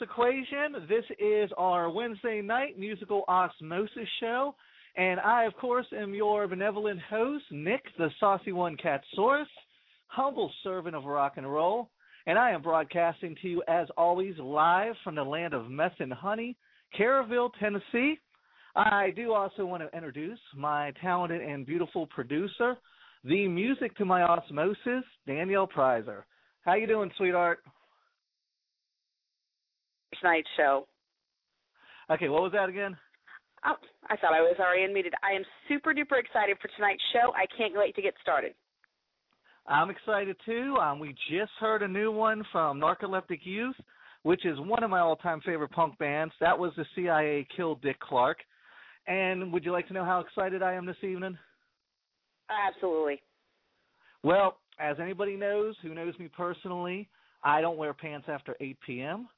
Equation. This is our Wednesday night musical osmosis show, and I, of course, am your benevolent host, Nick, the saucy one cat source, humble servant of rock and roll, and I am broadcasting to you, as always, live from the land of meth and honey, Caryville, Tennessee. I do also want to introduce my talented and beautiful producer, the music to my osmosis, Danielle Prizer. How you doing, sweetheart? Tonight's show. Okay, what was that again? Oh, I thought I was already unmuted. I am super duper excited for tonight's show. I can't wait to get started. I'm excited too. Um, we just heard a new one from Narcoleptic Youth, which is one of my all-time favorite punk bands. That was the CIA killed Dick Clark. And would you like to know how excited I am this evening? Absolutely. Well, as anybody knows who knows me personally, I don't wear pants after 8 p.m.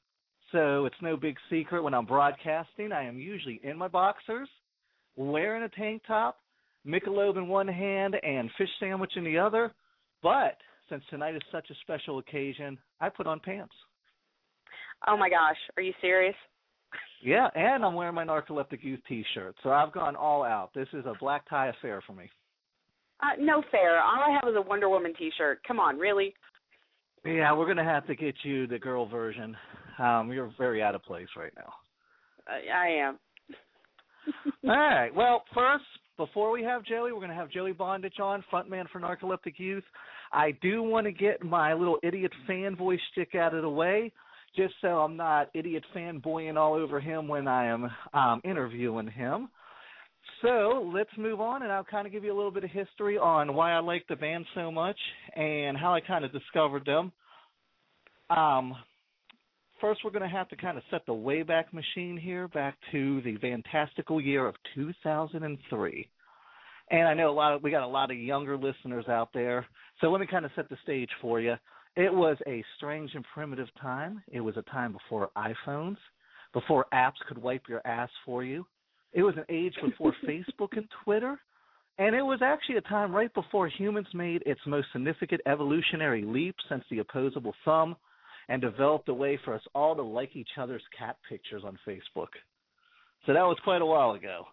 So it's no big secret when I'm broadcasting, I am usually in my boxers, wearing a tank top, Michelob in one hand, and fish sandwich in the other. But since tonight is such a special occasion, I put on pants. Oh my gosh, are you serious? Yeah, and I'm wearing my Narcoleptic Youth T-shirt, so I've gone all out. This is a black tie affair for me. Uh, no fair. All I have is a Wonder Woman T-shirt. Come on, really? Yeah, we're gonna have to get you the girl version. Um, you're very out of place right now. Uh, I am. All right. Well, first, before we have Joey, we're going to have Joey Bondage on, frontman for Narcoleptic Youth. I do want to get my little idiot fan voice stick out of the way, just so I'm not idiot fanboying all over him when I am um, interviewing him. So let's move on, and I'll kind of give you a little bit of history on why I like the band so much and how I kind of discovered them. Um, first, we're going to have to kind of set the wayback machine here back to the fantastical year of 2003. And I know a lot of we got a lot of younger listeners out there, so let me kind of set the stage for you. It was a strange and primitive time. It was a time before iPhones, before apps could wipe your ass for you. It was an age before Facebook and Twitter. And it was actually a time right before humans made its most significant evolutionary leap since the opposable thumb and developed a way for us all to like each other's cat pictures on Facebook. So that was quite a while ago.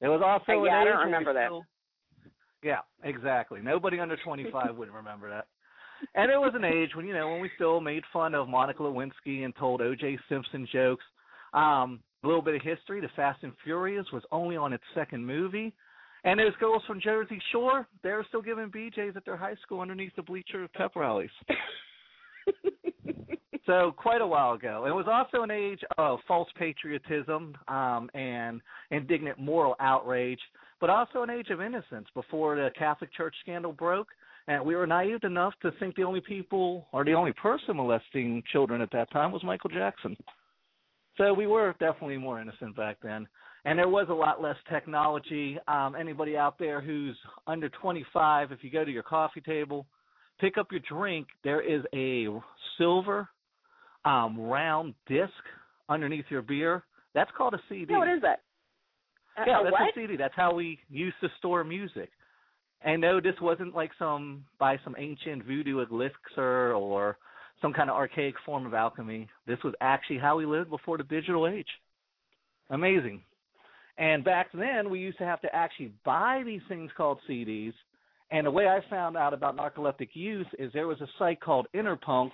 It was also yeah, I don't remember that. Still, yeah, exactly. Nobody under 25 would remember that. And it was an age when you know when we still made fun of Monica Lewinsky and told O.J. Simpson jokes. Um, a little bit of history: The Fast and Furious was only on its second movie, and those girls from Jersey Shore, they're still giving BJ's at their high school underneath the bleacher of pep rallies. so quite a while ago. It was also an age of false patriotism um, and indignant moral outrage, but also an age of innocence before the Catholic Church scandal broke. And we were naive enough to think the only people or the only person molesting children at that time was Michael Jackson. So we were definitely more innocent back then. And there was a lot less technology. Um, anybody out there who's under 25, if you go to your coffee table, pick up your drink, there is a silver um, round disc underneath your beer. That's called a CD. Yeah, what is that? yeah, a that's what? a CD. That's how we used to store music. And no, this wasn't like some by some ancient voodoo elixir or some kind of archaic form of alchemy. This was actually how we lived before the digital age. Amazing. And back then, we used to have to actually buy these things called CDs. And the way I found out about narcoleptic youth is there was a site called Interpunk,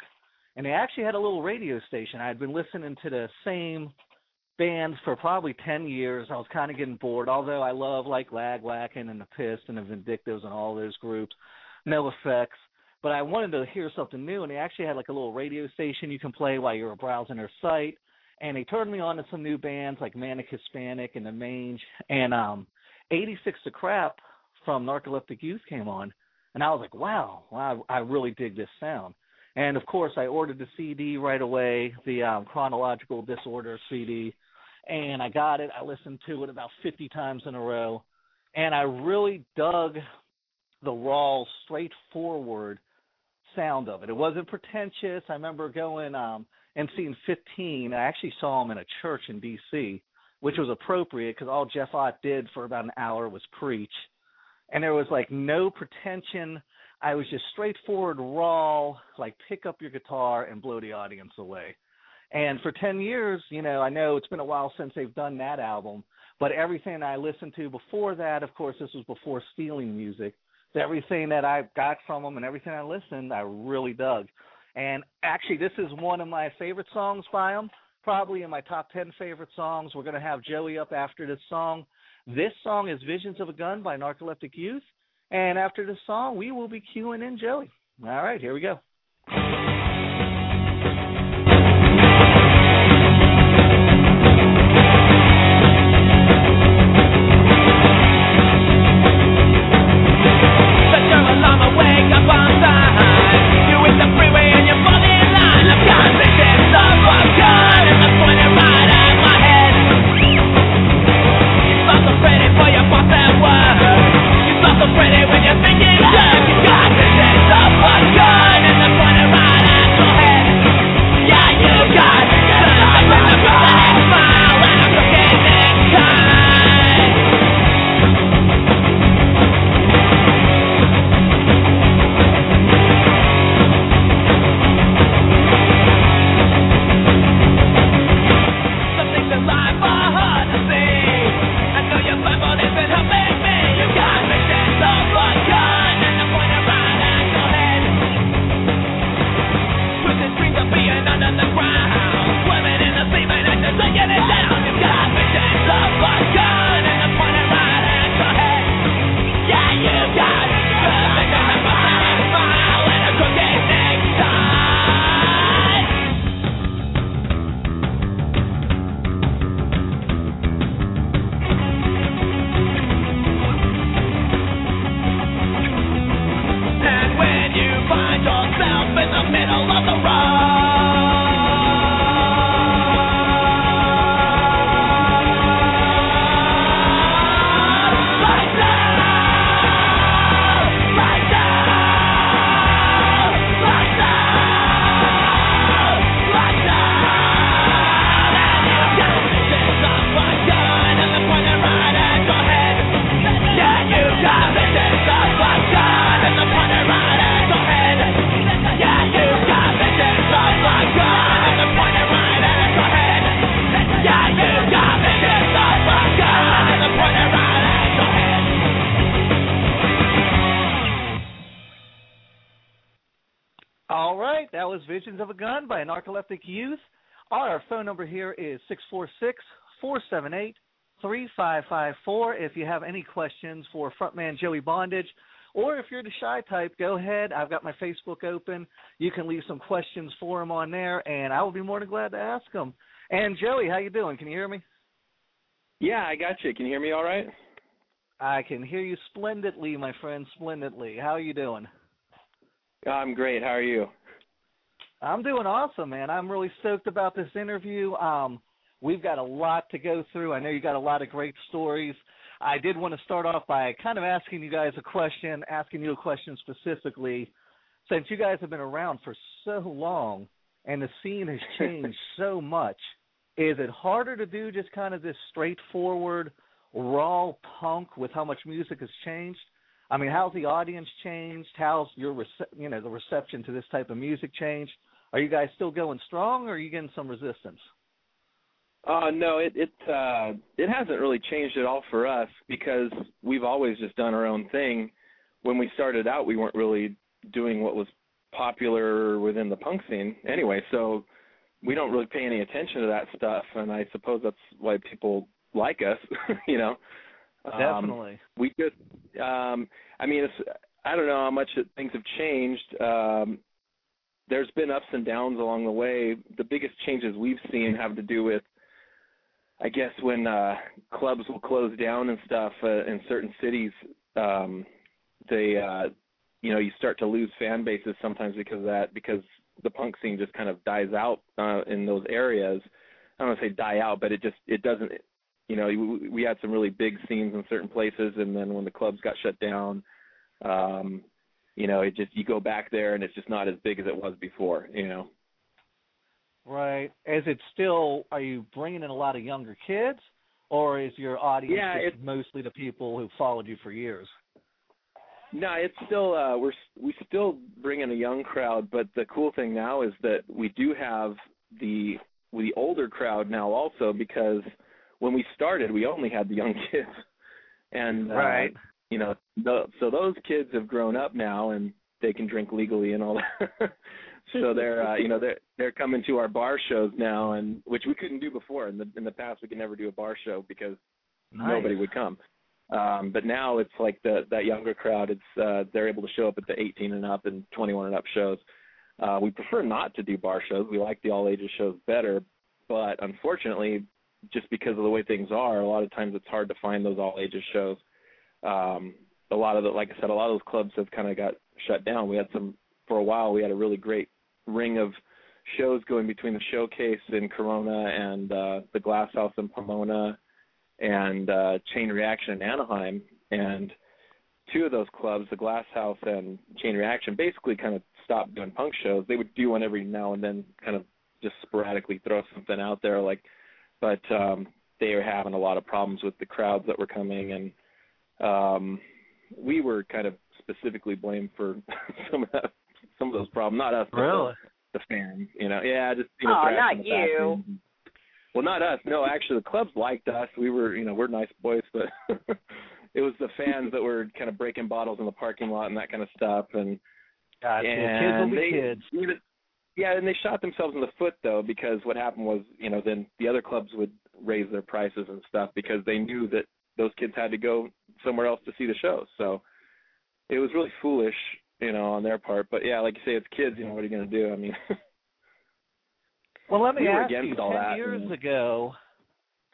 and they actually had a little radio station. I had been listening to the same bands for probably 10 years. I was kind of getting bored, although I love like Lagwagon and the Pissed and the Vindictives and all those groups, NOFX. But I wanted to hear something new, and they actually had like a little radio station you can play while you were browsing their site. And they turned me on to some new bands like Manic Hispanic and The Mange. And um 86 to Crap from Narcoleptic Youth came on. And I was like, wow, wow, I really dig this sound. And of course, I ordered the CD right away, the um, Chronological Disorder CD, and I got it. I listened to it about 50 times in a row, and I really dug the raw, straightforward sound of it. It wasn't pretentious. I remember going um and seeing 15. I actually saw him in a church in D.C., which was appropriate because all Jeff Ott did for about an hour was preach, and there was like no pretension I was just straightforward, raw, like pick up your guitar and blow the audience away. And for 10 years, you know, I know it's been a while since they've done that album, but everything I listened to before that, of course, this was before stealing music. So everything that I got from them and everything I listened, I really dug. And actually, this is one of my favorite songs by them, probably in my top 10 favorite songs. We're going to have Joey up after this song. This song is Visions of a Gun by Narcoleptic Youth. And after this song, we will be queuing in Joey. All right, here we go. Visions Narcoleptic Youth. Our phone number here is 646 478 3554. If you have any questions for frontman Joey Bondage, or if you're the shy type, go ahead. I've got my Facebook open. You can leave some questions for him on there, and I will be more than glad to ask them. And Joey, how you doing? Can you hear me? Yeah, I got you. Can you hear me all right? I can hear you splendidly, my friend, splendidly. How are you doing? I'm great. How are you? I'm doing awesome, man. I'm really stoked about this interview. Um, we've got a lot to go through. I know you got a lot of great stories. I did want to start off by kind of asking you guys a question, asking you a question specifically, since you guys have been around for so long and the scene has changed so much. Is it harder to do just kind of this straightforward, raw punk with how much music has changed? I mean, how's the audience changed? How's your rece- you know the reception to this type of music changed? Are you guys still going strong, or are you getting some resistance? Uh no, it it uh it hasn't really changed at all for us because we've always just done our own thing. When we started out, we weren't really doing what was popular within the punk scene anyway, so we don't really pay any attention to that stuff and I suppose that's why people like us, you know. Definitely. Um, we just um I mean it's I don't know how much things have changed. Um there's been ups and downs along the way. The biggest changes we've seen have to do with, I guess, when uh, clubs will close down and stuff uh, in certain cities. Um, they, uh, you know, you start to lose fan bases sometimes because of that, because the punk scene just kind of dies out uh, in those areas. I don't want to say die out, but it just it doesn't. You know, we, had some really big scenes in certain places, and then when the clubs got shut down, um, you know, it just you go back there and it's just not as big as it was before, you know. Right. Is it still? Are you bringing in a lot of younger kids, or is your audience yeah, mostly the people who followed you for years? No, it's still uh we're we still bring in a young crowd, but the cool thing now is that we do have the the older crowd now also because when we started we only had the young kids. And uh, right. you know, the, so those kids have grown up now and they can drink legally and all that. so they're uh, you know they're they're coming to our bar shows now and which we couldn't do before in the in the past we could never do a bar show because nice. nobody would come um, but now it's like the that younger crowd. It's uh, they're able to show up at the 18 and up and 21 and up shows. Uh, we prefer not to do bar shows. We like the all ages shows better, but unfortunately, just because of the way things are, a lot of times it's hard to find those all ages shows. Um, a lot of the, like I said, a lot of those clubs have kind of got shut down. We had some for a while. We had a really great ring of shows going between the showcase in Corona and uh, the Glass House in Pomona and uh, Chain Reaction in Anaheim, and two of those clubs, the Glass House and Chain Reaction, basically kind of stopped doing punk shows. They would do one every now and then, kind of just sporadically throw something out there, like, but um, they were having a lot of problems with the crowds that were coming, and um, we were kind of specifically blamed for some of that, some of those problems. Not us, really. The, the fans, you know. Yeah, just you know. Oh, not you. Well, not us. No, actually, the clubs liked us. We were, you know, we're nice boys, but it was the fans that were kind of breaking bottles in the parking lot and that kind of stuff. And gotcha. and kids will they, kids. Yeah, and they shot themselves in the foot though, because what happened was, you know, then the other clubs would raise their prices and stuff because they knew that those kids had to go somewhere else to see the show. So it was really foolish, you know, on their part. But yeah, like you say, it's kids. You know, what are you going to do? I mean. Well, let me we ask you. Ten that, years and... ago,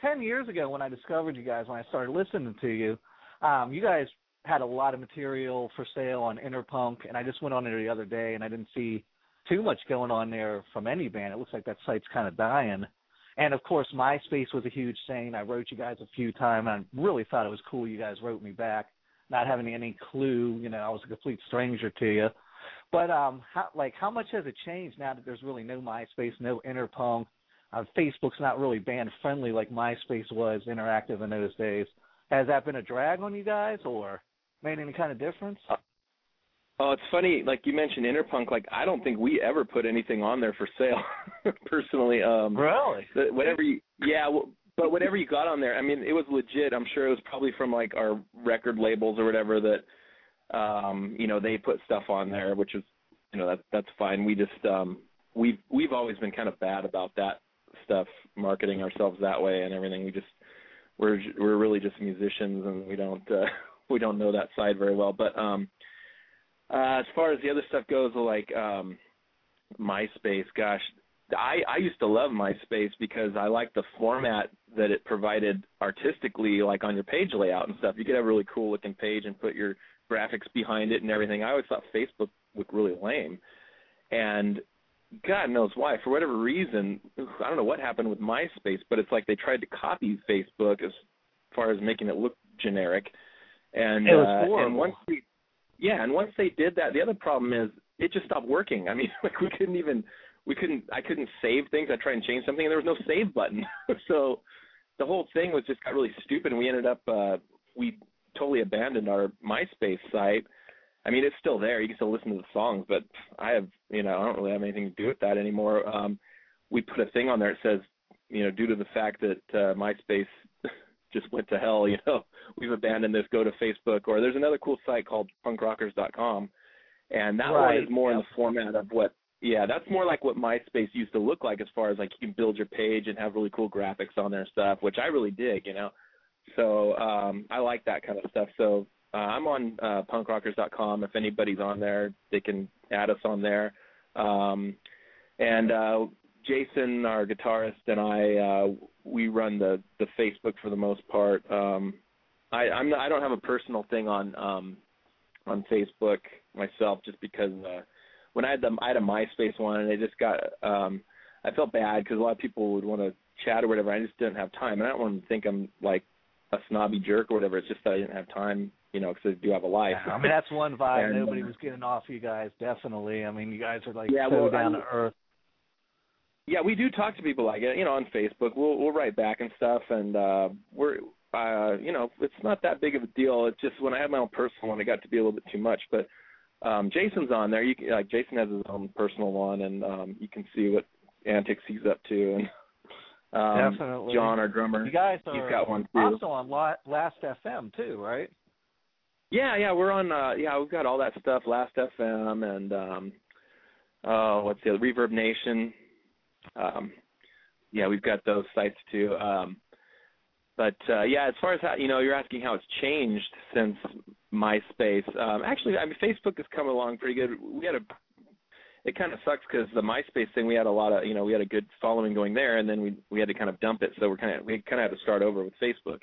ten years ago, when I discovered you guys, when I started listening to you, um, you guys had a lot of material for sale on Interpunk, and I just went on there the other day, and I didn't see too much going on there from any band. It looks like that site's kind of dying. And of course, MySpace was a huge thing. I wrote you guys a few times, I really thought it was cool. You guys wrote me back, not having any clue. You know, I was a complete stranger to you. But um, how, like, how much has it changed now that there's really no MySpace, no Interpunk? Uh, Facebook's not really band friendly like MySpace was interactive in those days. Has that been a drag on you guys, or made any kind of difference? Uh, oh, it's funny. Like you mentioned Interpunk. Like I don't think we ever put anything on there for sale, personally. Um, really? Whatever you, yeah. Well, but whatever you got on there, I mean, it was legit. I'm sure it was probably from like our record labels or whatever that um, you know, they put stuff on there, which is, you know, that that's fine. We just um, we've we've always been kind of bad about that stuff, marketing ourselves that way and everything. We just we're we're really just musicians and we don't uh, we don't know that side very well. But um, uh, as far as the other stuff goes, like um, MySpace, gosh, I I used to love MySpace because I liked the format that it provided artistically, like on your page layout and stuff. You could have a really cool looking page and put your graphics behind it and everything. I always thought Facebook looked really lame, and God knows why. For whatever reason, I don't know what happened with MySpace, but it's like they tried to copy Facebook as far as making it look generic. And it was uh, and once we, yeah, and once they did that, the other problem is it just stopped working. I mean, like we couldn't even we couldn't I couldn't save things. I tried and change something, and there was no save button. so the whole thing was just got really stupid, and we ended up uh, we totally abandoned our MySpace site. I mean, it's still there. You can still listen to the songs, but I have, you know, I don't really have anything to do with that anymore. Um, we put a thing on there that says, you know, due to the fact that uh, MySpace just went to hell, you know, we've abandoned this. Go to Facebook, or there's another cool site called punkrockers.com, and that right. one is more yeah. in the format of what. Yeah, that's more like what MySpace used to look like, as far as like you can build your page and have really cool graphics on there and stuff, which I really dig, you know. So um, I like that kind of stuff. So uh, I'm on uh, punkrockers.com. If anybody's on there, they can add us on there. Um, and uh, Jason, our guitarist, and I, uh, we run the the Facebook for the most part. Um, I I'm not, I don't have a personal thing on um, on Facebook myself, just because uh, when I had the I had a MySpace one, and it just got um, I felt bad because a lot of people would want to chat or whatever. I just didn't have time, and I don't want to think I'm like a snobby jerk or whatever. It's just that I didn't have time, you know, because I do have a life. I mean, that's one vibe. And, Nobody was getting off you guys, definitely. I mean, you guys are like Yeah, so well, down I- to earth. Yeah, we do talk to people like it, you know, on Facebook. We'll we'll write back and stuff, and uh, we're uh, you know, it's not that big of a deal. It's just when I had my own personal one, it got to be a little bit too much. But um Jason's on there. You can, like Jason has his own personal one, and um you can see what antics he's up to. And um, Definitely. John, our drummer, You guys he's are got one too. also on Last FM too, right? Yeah, yeah, we're on. uh Yeah, we've got all that stuff. Last FM and um, uh, what's the other? Reverb Nation. Um, yeah, we've got those sites too. Um, but uh, yeah, as far as how you know, you're asking how it's changed since MySpace. Um, actually, I mean, Facebook has come along pretty good. We had a. It kind of sucks because the MySpace thing, we had a lot of, you know, we had a good following going there, and then we we had to kind of dump it. So we're kind of we kind of had to start over with Facebook.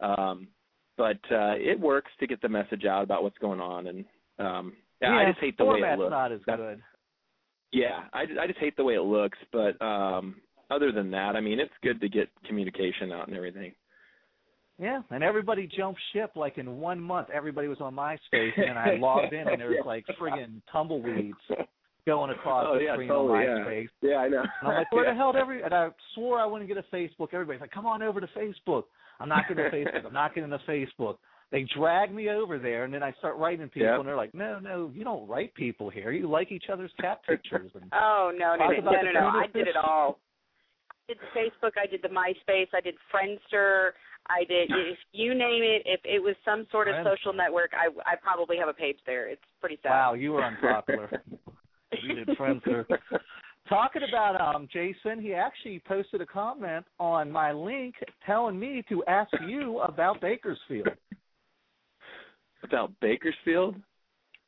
Um, but uh, it works to get the message out about what's going on, and um, yeah, I just hate the way it format's looks. not as That's- good. Yeah, I, I just hate the way it looks, but um other than that, I mean, it's good to get communication out and everything. Yeah, and everybody jumped ship like in one month. Everybody was on MySpace, and I logged in, and there was like friggin' tumbleweeds going across oh the yeah, screen totally. on Yeah. MySpace. yeah, I know. And I'm like, where Yeah. the hell did every? And I swore I wouldn't get a Facebook. Everybody's like, come on over to Facebook. I'm not getting a Facebook. I'm not getting a Facebook. They drag me over there, and then I start writing people, Yep. and they're like, no, no, you don't write people here. You like each other's cat pictures. And Oh no no no about no no! no. I did it all. I did Facebook. I did the MySpace. I did Friendster. I did if you name it. If it was some sort of Friendster. social network, I I probably have a page there. It's pretty sad. wow, you were unpopular. you did Friendster. Talking about um Jason, he actually posted a comment on my link telling me to ask you about Bakersfield. About Bakersfield?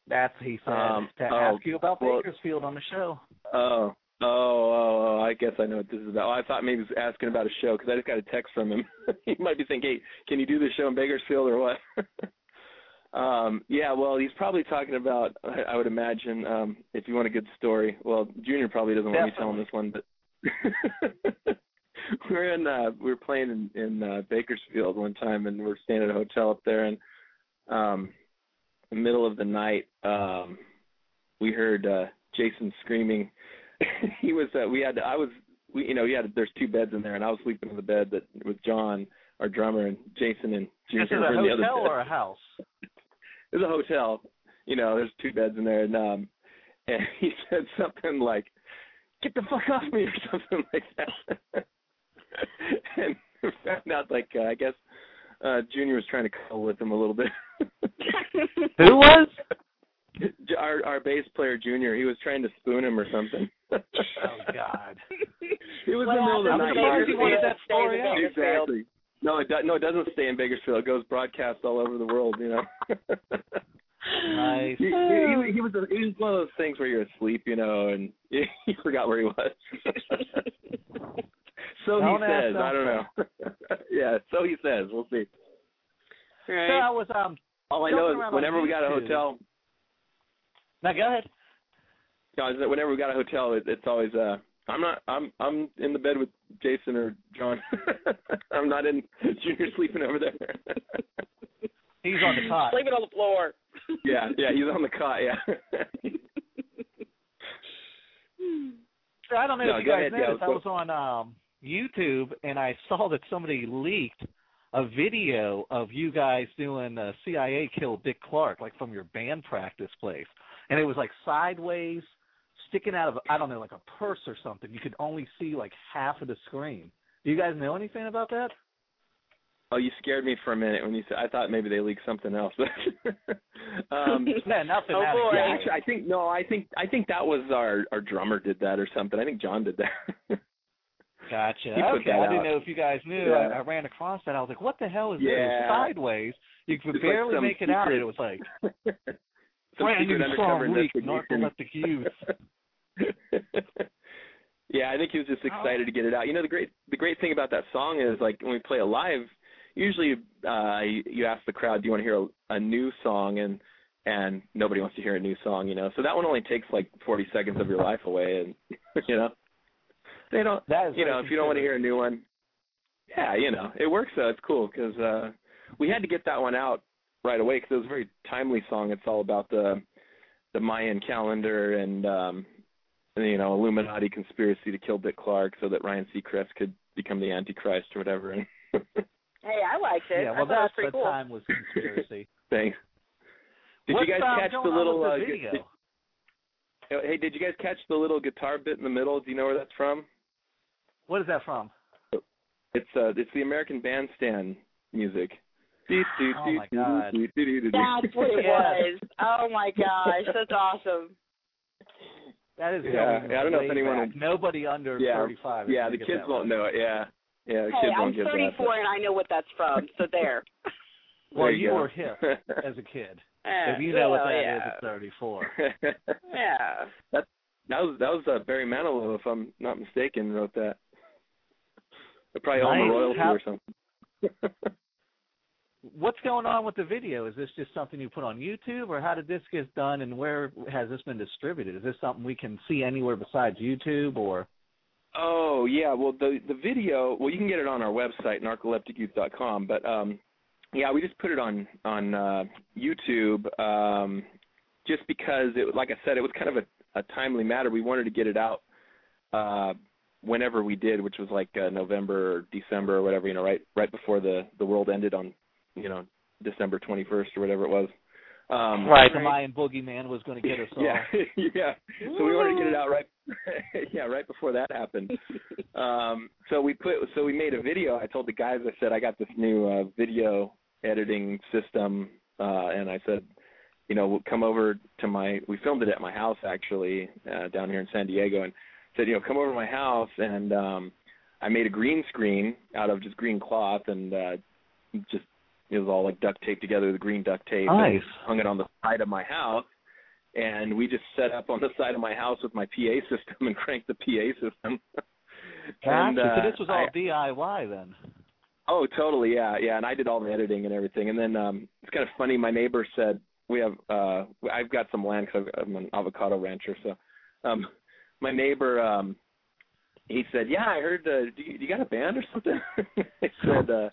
That's he said Um, to oh, ask you about well- Bakersfield on the show. Oh. Oh, oh, oh, I guess I know what this is about. Oh, I thought maybe he was asking about a show because I just got a text from him. he might be thinking, "Hey, can you do this show in Bakersfield or what?" um, yeah, well, he's probably talking about. I, I would imagine um, if you want a good story. Well, Junior probably doesn't want me telling this one, but we're in. Uh, we were playing in, in uh, Bakersfield one time, and we're staying at a hotel up there, and um, the middle of the night, um, we heard uh, Jason screaming. he was. Uh, we had. I was. We, you know, he had. There's two beds in there, and I was sleeping in the bed that with John, our drummer, and Jason and Jason This is a in the other hotel or a house? It was a hotel. You know, there's two beds in there, and um, and he said something like, "Get the fuck off me" or something like that. and we found out, like, uh, I guess uh Junior was trying to cuddle with him a little bit. Who was? our our bass player Junior, he was trying to spoon him or something. Oh God. It was What in the middle of the I'm night. surprised wanted that story out. Exactly. No, it do, no, it doesn't stay in Bakersfield. It goes broadcast all over the world. You know. Nice. He, he, he was a, he was one of those things where you're asleep, you know, and he, he forgot where he was. so he Don't ask says. I don't know. yeah, so he says. We'll see. So Right. I was um. All I know is whenever we got a hotel, Now go ahead. you whenever we got a hotel, it, it's always uh. I'm not. I'm. I'm in the bed with Jason or John. I'm not in. Junior sleeping over there. He's on the cot. Sleeping on the floor. yeah, yeah, he's on the cot. Yeah. I don't know No, if you guys ahead, yeah, noticed. I was on um YouTube and I saw that somebody leaked a video of you guys doing uh, CIA kill Dick Clark, like from your band practice place, and it was like sideways, sticking out of I don't know, like a purse or something. You could only see like half of the screen. Do you guys know anything about that? Oh, you scared me for a minute when you said. I thought maybe they leaked something else. um, No, nothing. Oh, boy. actually, I think no. I think I think that was our our drummer did that or something. I think John did that. Gotcha. He Okay, I didn't know if you guys knew. Yeah. I, I ran across that. I was like, "What the hell is this?" Yeah. Sideways. You could It's barely some make it out, and it was like brand new secret song leak, narcoleptic youth. yeah, I think he was just excited to get it out. You know, the great the great thing about that song is like when we play it live, usually uh you, you ask the crowd, "Do you want to hear a, a new song?" and and nobody wants to hear a new song, you know. So that one only takes like 40 seconds of your life away, and you know, they don't. That is you know, if you don't want to hear a new one, yeah, you know, it works though. It's cool because uh, we had to get that one out right away because it was a very timely song. It's all about the the Mayan calendar and um, and, you know Illuminati conspiracy to kill Dick Clark so that Ryan Seacrest could become the Antichrist or whatever. And Hey, I liked it. Yeah, well, I thought that's it was pretty the cool. timeless conspiracy. Thanks. Did What's, you guys um, catch going the little? with uh, the gu- video? did- hey, did you guys catch the little guitar bit in the middle? Do you know where that's from? What is that from? It's uh, it's the American Bandstand music. Oh, my God. That's what it was. Oh my gosh, that's awesome. That is Yeah, yeah, I don't know if way anyone back. Nobody under Yeah, 35. Yeah, the kids won't know it. Yeah, yeah, the Hey, kids I'm won't get that. 34 and I know what that's from. So there. Well, there you go. were hip as a kid. Yeah, if you know what well, that is yeah. at 34. Yeah. that was that was uh, Barry Manilow, if I'm not mistaken, wrote that. They probably Nice. the royalty How- or something. What's going on with the video? Is this just something you put on YouTube, or how did this get done, and where has this been distributed? Is this something we can see anywhere besides YouTube, or? Oh yeah, well the the video, well you can get it on our website narcolepticyouth.com, but um yeah, we just put it on on uh YouTube um just because it like I said it was kind of a, a timely matter. We wanted to get it out uh whenever we did, which was like uh, November or December or whatever, you know, right right before the the world ended on, you know, December 21st or whatever it was. Um right, the Mayan boogeyman was going to get us all. yeah, yeah. So we wanted to get it out right, yeah, right before that happened. Um, so we put, so we made a video. I told the guys, I said, I got this new uh, video editing system, uh, and I said, you know, we'll come over to my. We filmed it at my house actually uh, down here in San Diego, and said, you know, come over to my house, and um, I made a green screen out of just green cloth, and uh, just it was all like duct taped together, the green duct tape. and hung it on the side of my house and we just set up on the side of my house with my PA system and cranked the PA system. and, uh, so this was all I- DIY then. oh, totally, yeah, yeah. And I did all the editing and everything. And then um it's kind of funny. My neighbor said we have uh I've got some land because I'm an avocado rancher. So um my neighbor um he said, "Yeah, I heard. Uh, do, you, do you got a band or something?" I said, uh,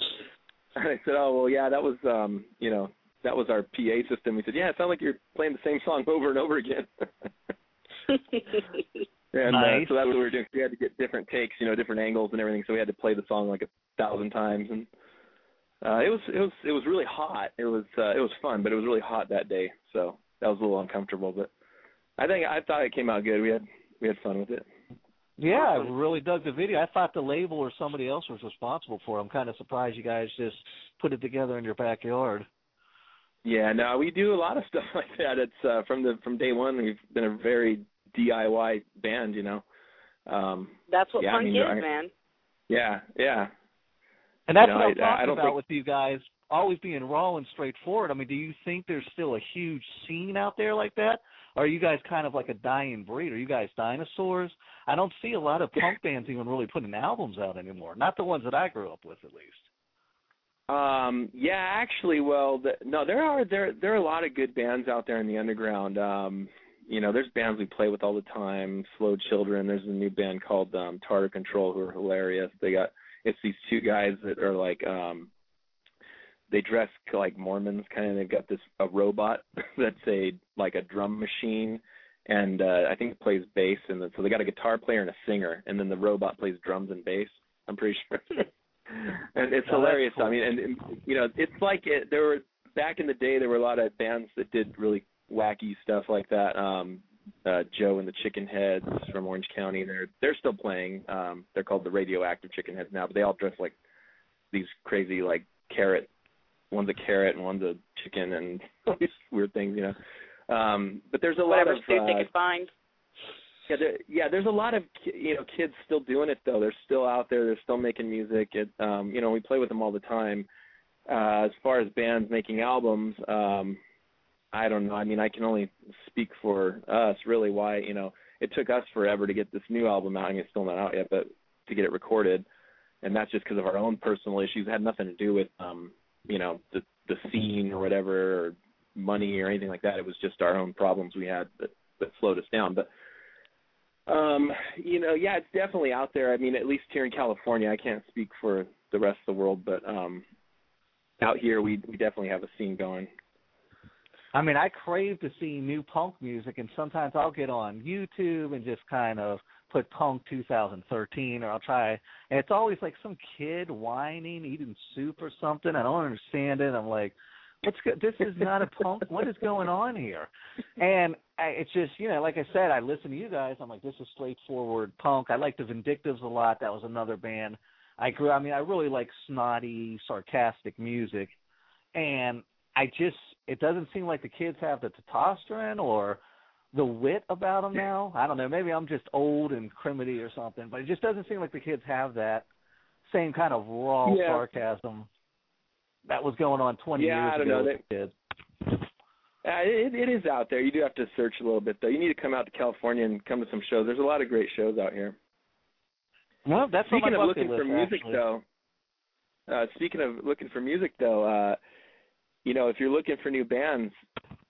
"I said, oh well, yeah, that was um, you know, that was our PA system." He said, "Yeah, it sounded like you're playing the same song over and over again." and Nice. uh, so that's what we were doing. We had to get different takes, you know, different angles and everything. So we had to play the song like a thousand times, and uh, it was it was it was really hot. It was uh, it was fun, but it was really hot that day, so that was a little uncomfortable. But I think I thought it came out good. We had we had fun with it. Yeah, I really dug the video. I thought the label or somebody else was responsible for it. I'm kind of surprised you guys just put it together in your backyard. Yeah, no, we do a lot of stuff like that. It's uh, from the from day one. We've been a very DIY band, you know. Um, That's what Yeah, I mean, is, I- man. yeah, yeah. And that's You know, what I'm I- I talking don't about think- with you guys always being raw and straightforward. I mean, do you think there's still a huge scene out there like that? Are you guys kind of like a dying breed? Are you guys dinosaurs? I don't see a lot of punk bands even really putting albums out anymore. Not the ones that I grew up with, at least. Um, yeah, actually, well, the, no, there are there there are a lot of good bands out there in the underground. Um, you know, there's bands we play with all the time. Slow Children. There's a new band called um, Tartar Control who are hilarious. They got it's these two guys that are like um they dress like Mormons kind of. They've got this a robot that's a like a drum machine, and uh, I think it plays bass. And then, so they got a guitar player and a singer, and then the robot plays drums and bass. I'm pretty sure. and it's Oh, hilarious. cool. I mean, and, and you know, it's like it, there were back in the day there were a lot of bands that did really wacky stuff like that. Um uh Joe and the Chicken Heads from Orange County. They're they're still playing. Um they're called the Radioactive Chicken Heads now, but they all dress like these crazy like carrot one's a carrot and one's a chicken and all these weird things, you know. Um but there's a Whatever lot of suit uh, they could find. yeah, there, yeah. There's a lot of you know kids still doing it though. They're still out there. They're still making music. It, um, you know, we play with them all the time. Uh, as far as bands making albums, um, I don't know. I mean, I can only speak for us. Really, why you know it took us forever to get this new album out. I mean, it's still not out yet, but to get it recorded, and that's just because of our own personal issues. It had nothing to do with um, you know the the scene or whatever or money or anything like that. It was just our own problems we had that that slowed us down. But um, you know, yeah, it's definitely out there. I mean, at least here in California, I can't speak for the rest of the world, but um out here we we definitely have a scene going. I mean, I crave to see new punk music, and sometimes I'll get on YouTube and just kind of put punk 2013 or I'll try. And it's always like some kid whining eating soup or something. I don't understand it. I'm like what's go- this is not a punk what is going on here? And I, it's just you know like i said i listen to you guys. I'm like this is straightforward punk. I like the vindictives a lot. That was another band. I grew i mean i really like snotty sarcastic music. And i just it doesn't seem like the kids have the testosterone or the wit about them now i don't know maybe i'm just old and crimity or something but it just doesn't seem like the kids have that same kind of raw Yeah. sarcasm that was going on 20 Yeah, years I don't ago know. with the kids. Uh, it, it is out there. You do have to search a little bit, though. You need to come out to California and come to some shows. There's a lot of great shows out here. Well, that's speaking on my of looking for music, actually. though, uh, speaking of looking for music, though, uh, you know, if you're looking for new bands,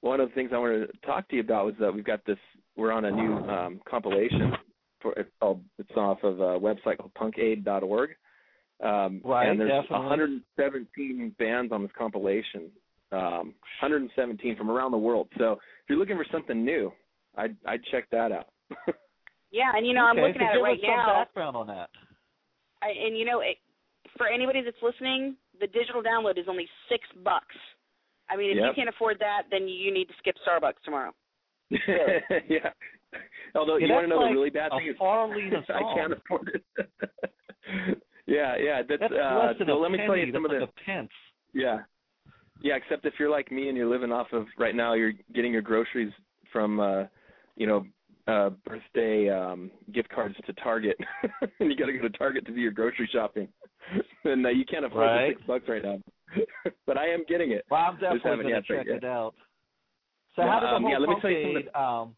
one of the things I wanted to talk to you about was that we've got this. We're on a new um, compilation for it's called. It's off of a website called punkaid.org. Um, Right, and there's definitely. 117 bands on this compilation. Um, 117 from around the world. So if you're looking for something new, I'd I'd check that out. Yeah, and you know, I'm Okay, looking so at give it right us some now. background on that. I, and you know, it, for anybody that's listening, the digital download is only six bucks. I mean, if Yep. you can't afford that, then you need to skip Starbucks tomorrow. yeah. Although Yeah, you want to know like the really bad a thing is Farlina I can't afford it. yeah, yeah. That's, That's uh, less than so a let me tell you some That's of the like a pence. yeah, yeah. Except if you're like me and you're living off of right now, you're getting your groceries from uh, you know uh birthday um gift cards to Target, and you got to go to Target to do your grocery shopping, and uh, you can't afford Right. the six bucks right now. but I am getting it. Well, I'm definitely going to check it out. So Yeah, how did the um, whole yeah, let me tell you of um,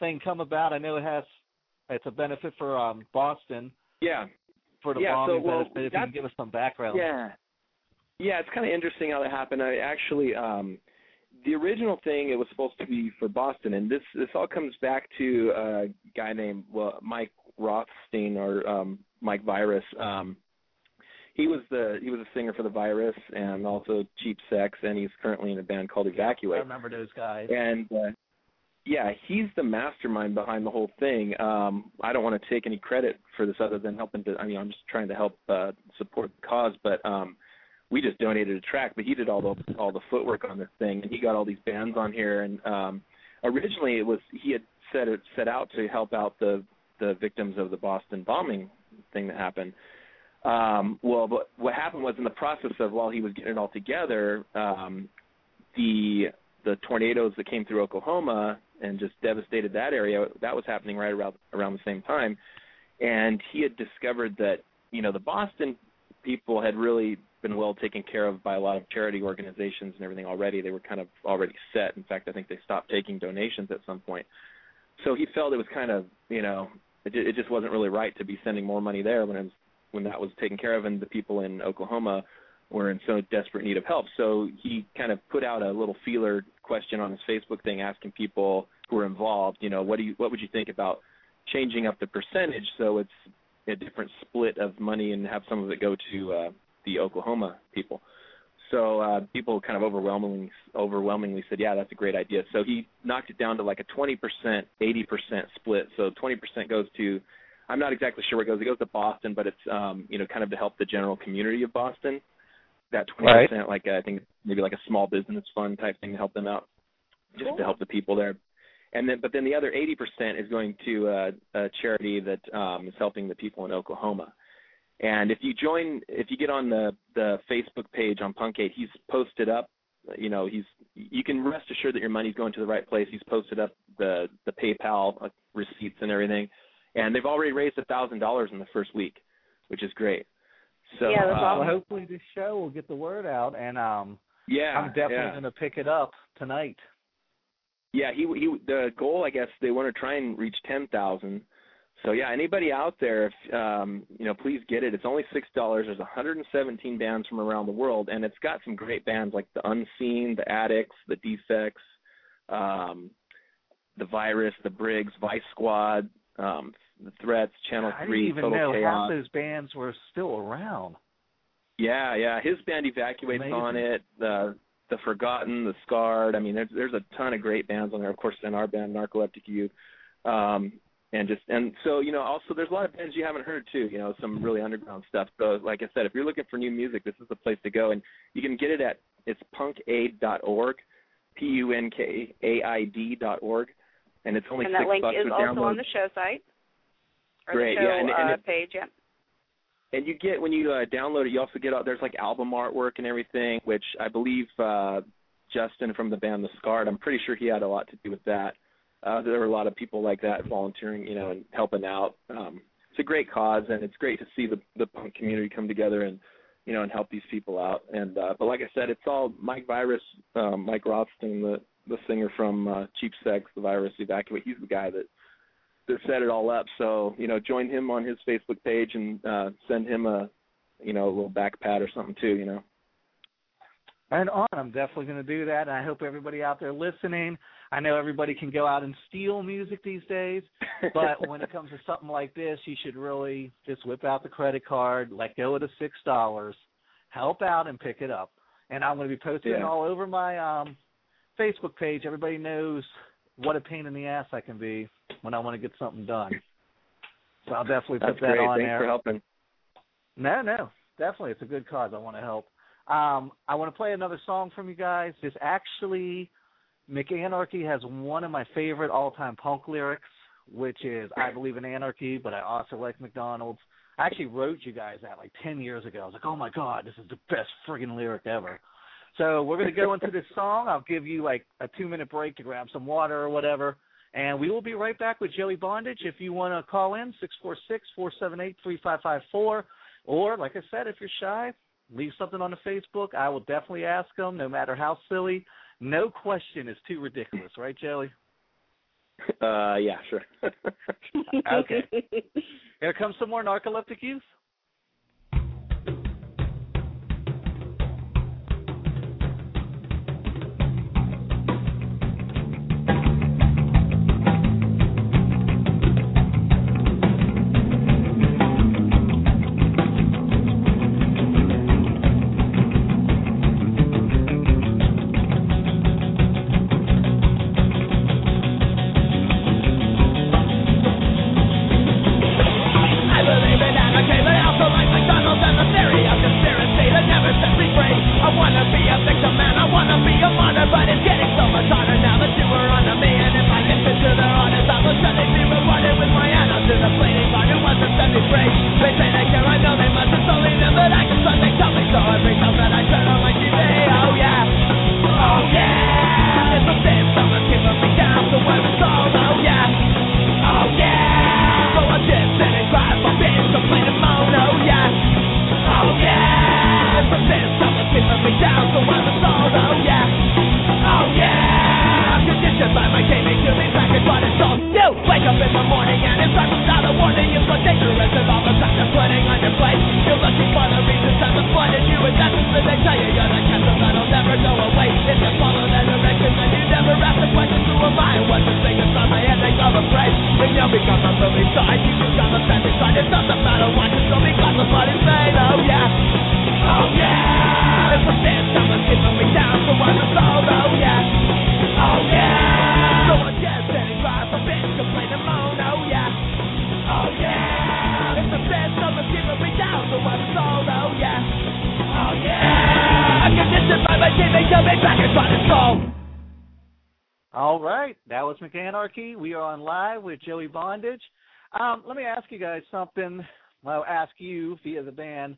thing come about? I know it has it's a benefit for um, Boston Yeah. for the Yeah, so, bombing well, benefit. If you can give us some background. Yeah. Yeah, it's kind of interesting how that happened. I actually um the original thing it was supposed to be for Boston and this this all comes back to a guy named well Mike Rothstein or um Mike Virus. Um he was the he was a singer for the Virus and also Cheap Sex and he's currently in a band called Evacuate. I remember those guys. And uh, yeah, he's the mastermind behind the whole thing. Um, I don't want to take any credit for this other than helping to. I mean, I'm just trying to help uh, support the cause, but um, we just donated a track. But he did all the all the footwork on this thing, and he got all these bands on here. And um, originally, it was he had set it set out to help out the the victims of the Boston bombing thing that happened. Um, well, but what happened was in the process of while he was getting it all together, um, the the tornadoes that came through Oklahoma and just devastated that area. That was happening right around around the same time, and he had discovered that you know the Boston people had really been well taken care of by a lot of charity organizations and everything already. They were kind of already set. In fact, I think they stopped taking donations at some point. So he felt it was kind of you know it, it just wasn't really right to be sending more money there when it was when that was taken care of and the people in Oklahoma were in so desperate need of help. So he kind of put out a little feeler question on his Facebook thing asking people who were involved, you know, what do you what would you think about changing up the percentage so it's a different split of money and have some of it go to uh the Oklahoma people. So uh people kind of overwhelmingly overwhelmingly said, "Yeah, that's a great idea." So he knocked it down to like a 20%, 80% split. So 20% goes to I'm not exactly sure where it goes. It goes to Boston, but it's um, you know, kind of to help the general community of Boston. That twenty Right. percent, like I think maybe like a small business fund type thing to help them out, just Cool. to help the people there. And then, but then the other eighty percent is going to uh, a charity that um, is helping the people in Oklahoma. And if you join, if you get on the the Facebook page on Punk Aid, he's posted up. You know, he's you can rest assured that your money's going to the right place. He's posted up the the PayPal uh, receipts and everything, and they've already raised a thousand dollars in the first week, which is great. So Yeah, that's um, Well, hopefully this show will get the word out, and um, yeah, I'm definitely yeah. going to pick it up tonight. Yeah, he he. The goal, I guess, they want to try and reach ten thousand. So yeah, anybody out there, if um, you know, please get it. It's only six dollars. There's 117 bands from around the world, and it's got some great bands like the Unseen, the Adicts, the Defects, um, the Virus, the Briggs, Vice Squad, um, the Threats, Channel I didn't Three, even Total know Chaos. half those bands were still around. Yeah, yeah. His band evacuates Amazing. on it. The the Forgotten, the Scarred. I mean, there's there's a ton of great bands on there. Of course, in our band, Narcoleptic Youth. Um, and just and so you know also there's a lot of bands you haven't heard too you know some really underground stuff so like i said if you're looking for new music this is the place to go and you can get it at it's punkaid.org p u n k a i d dot org and it's only and six that link is also download on the show site or Great, show yeah, and- and uh, it- page yeah. And you get when you uh, download it you also get out there's like album artwork and everything which i believe uh justin from the band the scarred i'm pretty sure he had a lot to do with that. Uh there were a lot of people like that volunteering you know and helping out. Um it's a great cause and it's great to see the the punk community come together and you know and help these people out. And uh but like i said it's all mike virus um mike rothstein the the singer from uh cheap sex the virus evacuate. He's the guy that that set it all up. So you know, join him on his Facebook page and uh, send him a you know a little back pat or something too. You know. And on, I'm definitely going to do that. And I hope everybody out there listening. I know everybody can go out and steal music these days, but when it comes to something like this, you should really just whip out the credit card, let go of the six dollars, help out, and pick it up. And I'm going to be posting it Yeah. all over my um Facebook page. Everybody knows what a pain in the ass I can be when I want to get something done. So I'll definitely That's put that great. on Thanks there. for helping. No, no, definitely, it's a good cause. I want to help. Um, I want to play another song from you guys. This actually, McAnarchy has one of my favorite all-time punk lyrics, which is "I believe in anarchy, but I also like McDonald's." I actually wrote you guys that like ten years ago. I was like, "Oh my god, this is the best friggin' lyric ever." So we're going to go into this song. I'll give you like a two-minute break to grab some water or whatever. And we will be right back with Joey Bondage. If you want to call in, six four six four seven eight three five five four. Or, like I said, if you're shy, leave something on the Facebook. I will definitely ask them, no matter how silly. No question is too ridiculous, right, Joey? Uh, yeah, sure. Okay. Here comes some more narcoleptic youth. You become a movie star, you become a family side. It doesn't matter what you still become the blood insane. Oh yeah, All right, that was McAnarchy. We are on live with Joey Bondage. Um, let me ask you guys something. Well, ask you via the band.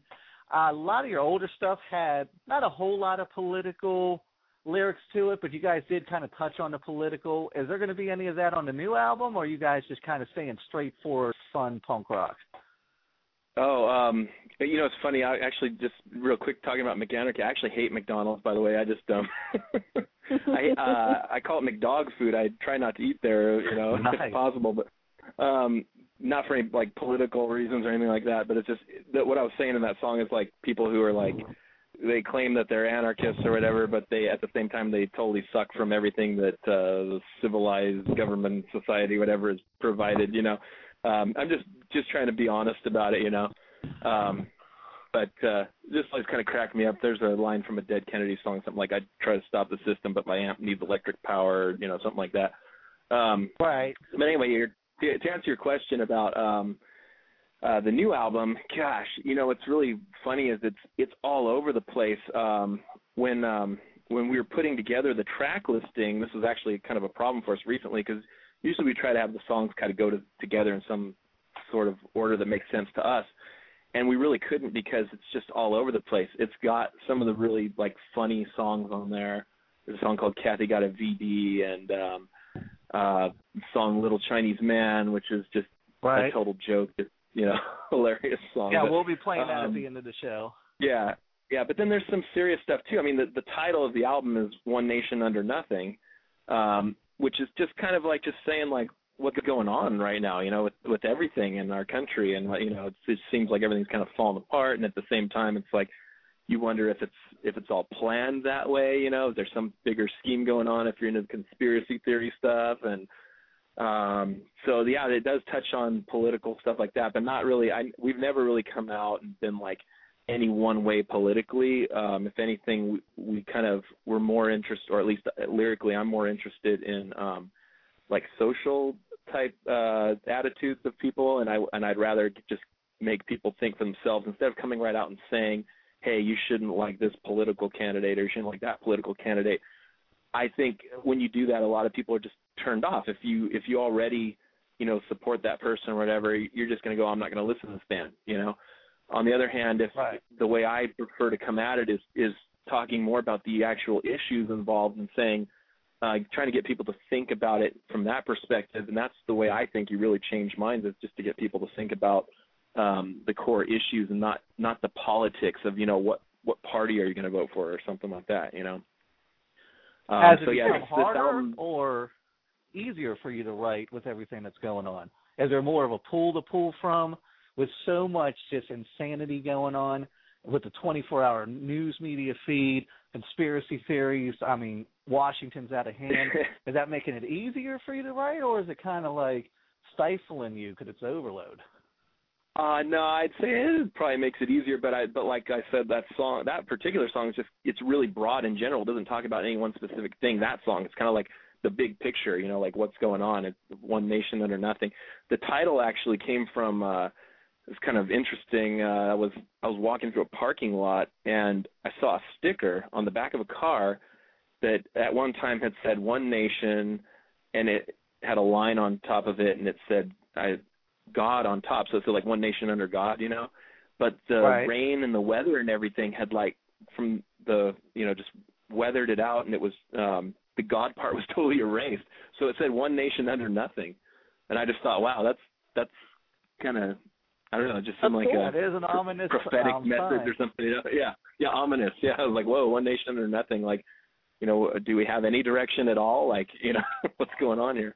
Uh, a lot of your older stuff had not a whole lot of political lyrics to it, but you guys did kind of touch on the political. Is there going to be any of that on the new album, or are you guys just kind of staying straightforward, fun punk rock? Oh, um, you know, it's funny. I actually just real quick talking about McAnarchy. I actually hate McDonald's, by the way. I just um, I uh, I call it McDog food. I try not to eat there, you know, Nice. if possible, but um, not for any like political reasons or anything like that. But it's just that what I was saying in that song is like people who are like they claim that they're anarchists or whatever, but they at the same time they totally suck from everything that uh, the civilized government, society, whatever is provided. You know, um, I'm just just trying to be honest about it. You know, um, but uh, this always kind of cracked me up. There's a line from a Dead Kennedy song, something like "I try to stop the system, but my amp needs electric power," you know, something like that. Um, Right. but anyway, to, to answer your question about um uh the new album, gosh, you know what's really funny is it's it's all over the place. Um when um when we were putting together the track listing, this was actually kind of a problem for us recently because usually we try to have the songs kind of go to, together in some sort of order that makes sense to us and we really couldn't because it's just all over the place. It's got some of the really like funny songs on there. There's a song called Kathy Got a VD and um uh song Little Chinese Man, which is just right. a total joke. It's you know, hilarious song. Yeah, but, we'll be playing that um, at the end of the show. yeah, yeah, but then there's some serious stuff too. I mean, the the title of the album is One Nation Under Nothing, um, which is just kind of like just saying like what's going on right now, you know, with with everything in our country, and you know, it seems like everything's kind of falling apart, and at the same time, it's like you wonder if it's if it's all planned that way, you know, is there some bigger scheme going on if you're into the conspiracy theory stuff, and um so yeah it does touch on political stuff like that but not really i we've never really come out and been like any one way politically. Um if anything we, we kind of we're more interested or at least lyrically i'm more interested in um like social type uh attitudes of people and i and i'd rather just make people think for themselves instead of coming right out and saying hey you shouldn't like this political candidate or you shouldn't like that political candidate. I think when you do that a lot of people are just turned off. If you if you already you know support that person or whatever you're just going to go i'm not going to listen to this band you know? On the other hand if Right. the way i prefer to come at it is is talking more about the actual issues involved and saying uh trying to get people to think about it from that perspective and that's the way i think you really change minds is just to get people to think about um the core issues and not not the politics of you know what what party are you going to vote for or something like that you know um, Has it so yeah become this, this harder album or easier for you to write with everything that's going on? Is there more of a pool to pull from with so much just insanity going on with the 24-hour news media feed, conspiracy theories? I mean, Washington's out of hand. is that making it easier for you to write, or is it kind of like stifling you because it's overload? Uh no, I'd say it probably makes it easier, but I but like I said, that song that particular song is just it's really broad in general. It doesn't talk about any one specific thing. That song, it's kinda like the big picture, you know, like what's going on. It's one nation under nothing. The title actually came from uh it's kind of interesting. Uh I was I was walking through a parking lot and I saw a sticker on the back of a car that at one time had said one nation and it had a line on top of it and it said I God on top, so it's like one nation under God, you know. But the Right. rain and the weather and everything had like from the you know just weathered it out, and it was um the God part was totally erased. So it said one nation under nothing, and I just thought, wow, that's that's kind of I don't know, it just seemed like cool. a It is an pro- ominous prophetic um, message sign. or something. You know? Yeah, yeah, ominous. Yeah, I was like, whoa, one nation under nothing. Like, you know, do we have any direction at all? Like, you know, what's going on here?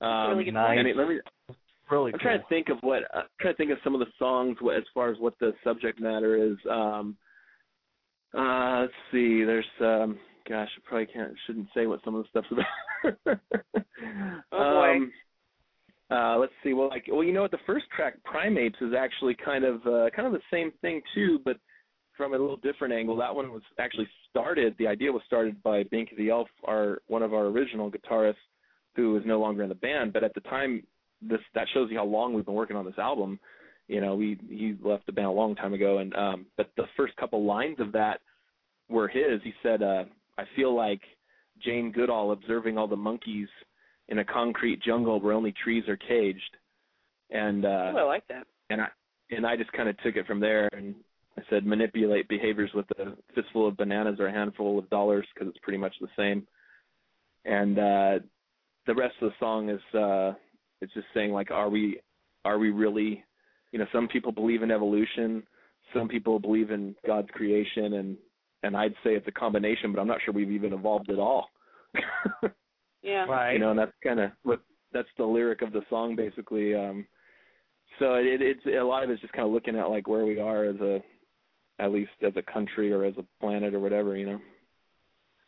Um, really good point. and it- let me Really I'm cool. trying to think of what I'm trying to think of some of the songs what, as far as what the subject matter is. Um uh let's see, there's um gosh, I probably can't shouldn't say what some of the stuff's about. Oh, boy. Um uh let's see, well like well you know what the first track Primates is actually kind of uh kind of the same thing too, but from a little different angle. That one was actually started the idea was started by Binky the Elf, our one of our original guitarists who is no longer in the band, but at the time this that shows you how long we've been working on this album. You know, we he left the band a long time ago, and um, but the first couple lines of that were his. He said, uh, "I feel like Jane Goodall observing all the monkeys in a concrete jungle where only trees are caged," and uh, Oh, I like that. and I and I just kind of took it from there and I said manipulate behaviors with a fistful of bananas or a handful of dollars because it's pretty much the same. And uh the rest of the song is uh it's just saying like are we are we really you know some people believe in evolution, some people believe in God's creation and and I'd say it's a combination but I'm not sure we've even evolved at all. Yeah. Right. you know, and that's kind of what that's the lyric of the song basically. Um, so it, it's a lot of it's just kind of looking at like where we are as a, at least as a country or as a planet or whatever, you know.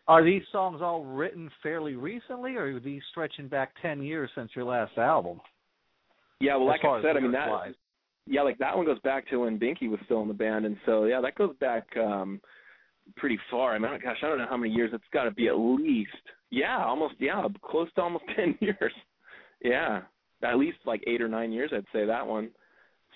Are these songs all written fairly recently, or are these stretching back ten years since your last album? Yeah, well, like I said, I mean that. lyrics-wise? Yeah, like that one goes back to when Binky was still in the band, and so yeah, that goes back um pretty far. I mean, gosh, I don't know how many years. It's got to be at least yeah, almost yeah, close to almost ten years. Yeah, at least like eight or nine years. I'd say that one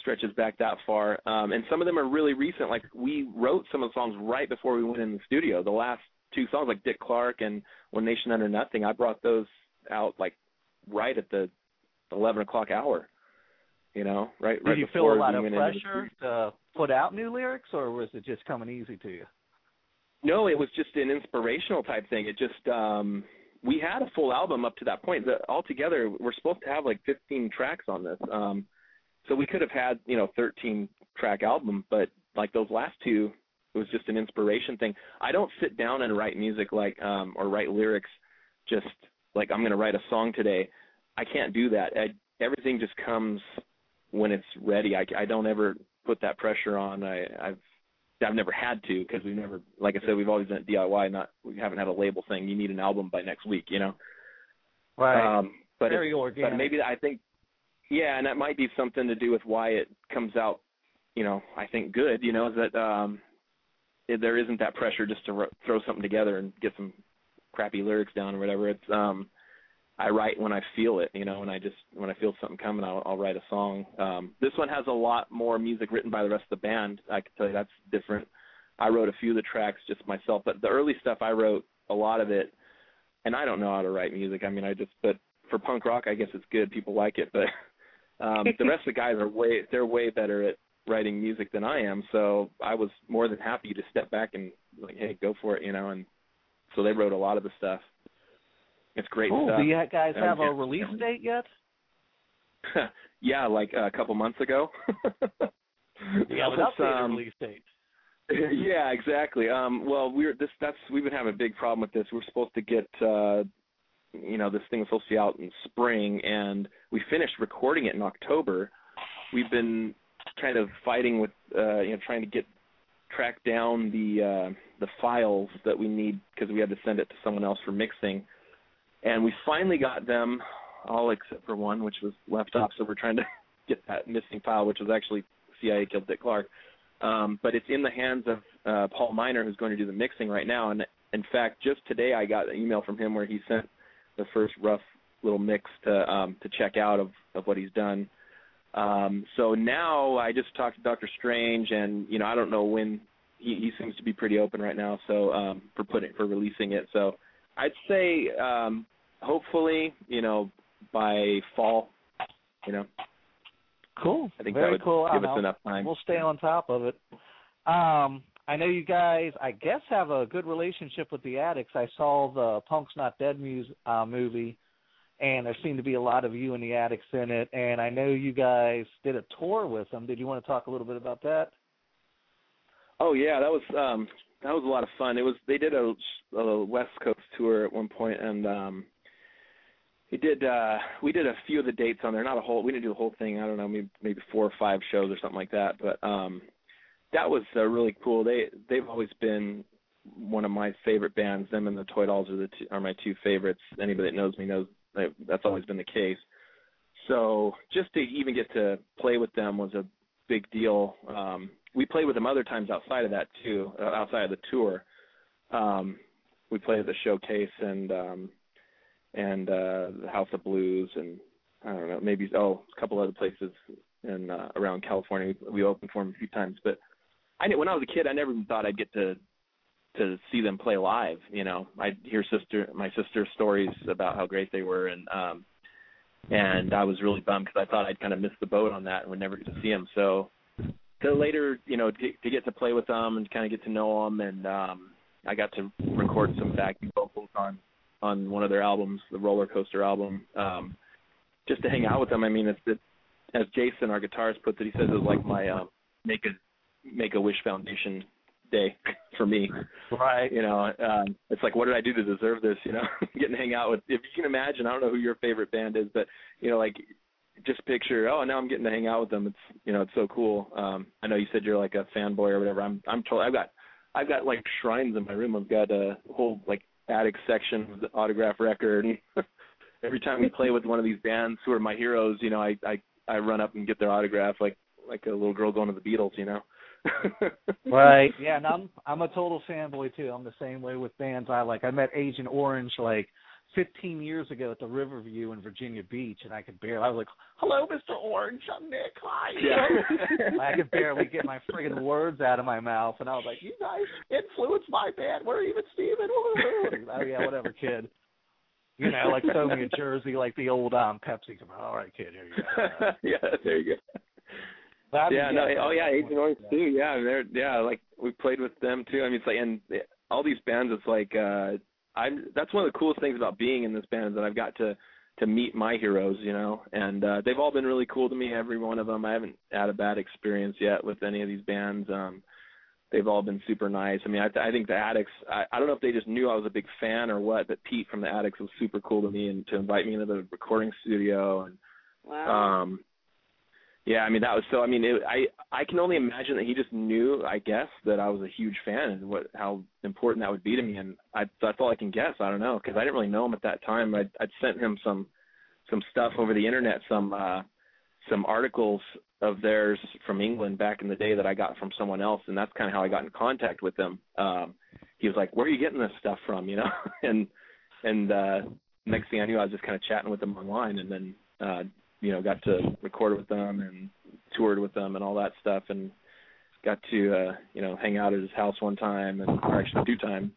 stretches back that far. Um, and some of them are really recent. Like we wrote some of the songs right before we went in the studio. The last two songs, like Dick Clark and One Nation Under Nothing, I brought those out like right at the eleven o'clock hour. You know, right. Did right you feel a lot we of went into the pressure to put out new lyrics, or was it just coming easy to you? No, it was just an inspirational type thing. It just um we had a full album up to that point. The, altogether, we're supposed to have like 15 tracks on this. Um so we could have had, you know, 13 track album, but like those last two it was just an inspiration thing. I don't sit down and write music like um or write lyrics just like I'm going to write a song today. I can't do that. I, everything just comes when it's ready. I I don't ever put that pressure on. I I've I've never had to because we've never, like I said, we've always done DIY. Not we haven't had a label saying you need an album by next week. You know. Right. Um, but Very it, but maybe I think, yeah, and that might be something to do with why it comes out. You know, I think good. You know, is that um, there isn't that pressure just to ro- throw something together and get some crappy lyrics down or whatever. It's um, I write when I feel it. You know, and I just when I feel something coming, I'll, I'll write a song. Um, this one has a lot more music written by the rest of the band. I can tell you that's different. I wrote a few of the tracks just myself, but the early stuff I wrote a lot of it, and I don't know how to write music. I mean, I just but for punk rock, I guess it's good. People like it, but um, the rest of the guys are way they're way better at writing music than I am. So I was more than happy to step back and like, hey, go for it, you know. And so they wrote a lot of the stuff. It's great Cool. stuff. Do you guys Um, have a release date yet? yeah, like uh, a couple months ago. Yeah, That an updated um, release date. yeah, exactly. Um, well, we're this. That's we've been having a big problem with this. We're supposed to get, uh, you know, this thing was supposed to be out in spring, and we finished recording it in October. We've been kind of fighting with, uh, you know, trying to get track down the uh, the files that we need because we had to send it to someone else for mixing, and we finally got them all except for one, which was left off. So we're trying to get that missing file, which was actually CIA killed Dick Clark um, but it's in the hands of uh, Paul Miner, who's going to do the mixing right now. And in fact, just today I got an email from him where he sent the first rough little mix to um, to check out of of what he's done. Um, so now I just talked to Doctor Strange, and you know I don't know when he, he seems to be pretty open right now. So um, for putting for releasing it, so I'd say um, hopefully you know by fall, you know Cool. I think Very that would cool. give us enough time. We'll stay on top of it. Um, I know you guys, I guess, have a good relationship with the Adicts. I saw the Punk's Not Dead mus uh, movie, and there seemed to be a lot of you and the Adicts in it. And I know you guys did a tour with them. Did you want to talk a little bit about that? Oh yeah, that was um that was a lot of fun. It was they did a, a West Coast tour at one point, and um we did uh we did a few of the dates on there. Not a whole. We didn't do the whole thing. I don't know, maybe maybe four or five shows or something like that. But um that was uh, really cool. They they've always been one of my favorite bands. Them and the Toy Dolls are the two, are my two favorites. Anybody that knows me knows that that's always been the case. So just to even get to play with them was a big deal. Um, we played with them other times outside of that too, uh, outside of the tour. Um, we played at the showcase and um, and uh, the House of Blues and I don't know maybe oh a couple other places in uh, around California. We, we opened for them a few times, but I when I was a kid, I never even thought I'd get to to see them play live. You know, I'd hear sister my sister's stories about how great they were, and um, and I was really bummed because I thought I'd kind of missed the boat on that and would never get to see them. So to later, you know, to, to get to play with them and kind of get to know them, and um, I got to record some backing vocals on on one of their albums, the Roller Coaster album, um, just to hang out with them. I mean, it's, it's as Jason, our guitarist, puts it, he says it was like my uh, make a make a wish foundation day for me. Right. You know, um, it's like, what did I do to deserve this? You know, getting to hang out with. If you can imagine, I don't know who your favorite band is, but you know, like, just picture, oh, now I'm getting to hang out with them. It's, you know, it's so cool. Um, I know you said you're like a fanboy or whatever. I'm, I'm totally. I've got, I've got like shrines in my room. I've got a whole like attic section with the autograph record. And every time we play with one of these bands who are my heroes, you know, I, I, I run up and get their autograph like, like a little girl going to the Beatles, you know. Right. Yeah, and I'm I'm a total fanboy too. I'm the same way with bands I like. I met Agent Orange like 15 years ago at the Riverview in Virginia Beach, and I could barely. I was like, "Hello, Mr. Orange, I'm Nick. Hi." Yeah. I could barely get my friggin' words out of my mouth, and I was like, "You guys influenced my band. We're even Steven. Woo-hoo." oh yeah, whatever, kid. You know, like so me a jersey, like the old um Pepsi. All right, kid, here you go. yeah, there you go. But I mean, yeah, no, oh yeah, Agent Orange too. Yeah, they're yeah, like we played with them too. I mean, it's like and all these bands. It's like uh I'm. That's one of the coolest things about being in this band is that I've got to to meet my heroes, you know, and uh they've all been really cool to me. Every one of them. I haven't had a bad experience yet with any of these bands. Um They've all been super nice. I mean, I, I think the Adicts. I, I don't know if they just knew I was a big fan or what, but Pete from the Adicts was super cool to me and to invite me into the recording studio and Wow. um yeah i mean that was so i mean it, i i can only imagine that he just knew i guess that i was a huge fan and what how important that would be to me and i that's all i can guess. I don't know because i didn't really know him at that time. I'd i'd sent him some some stuff over the internet some uh some articles of theirs from england back in the day that i got from someone else and that's kind of how i got in contact with them um he was like where are you getting this stuff from? You know? And and uh next thing i knew i was just kind of chatting with them online and then uh you know got to record with them and toured with them and all that stuff and got to uh you know hang out at his house one time and or actually two times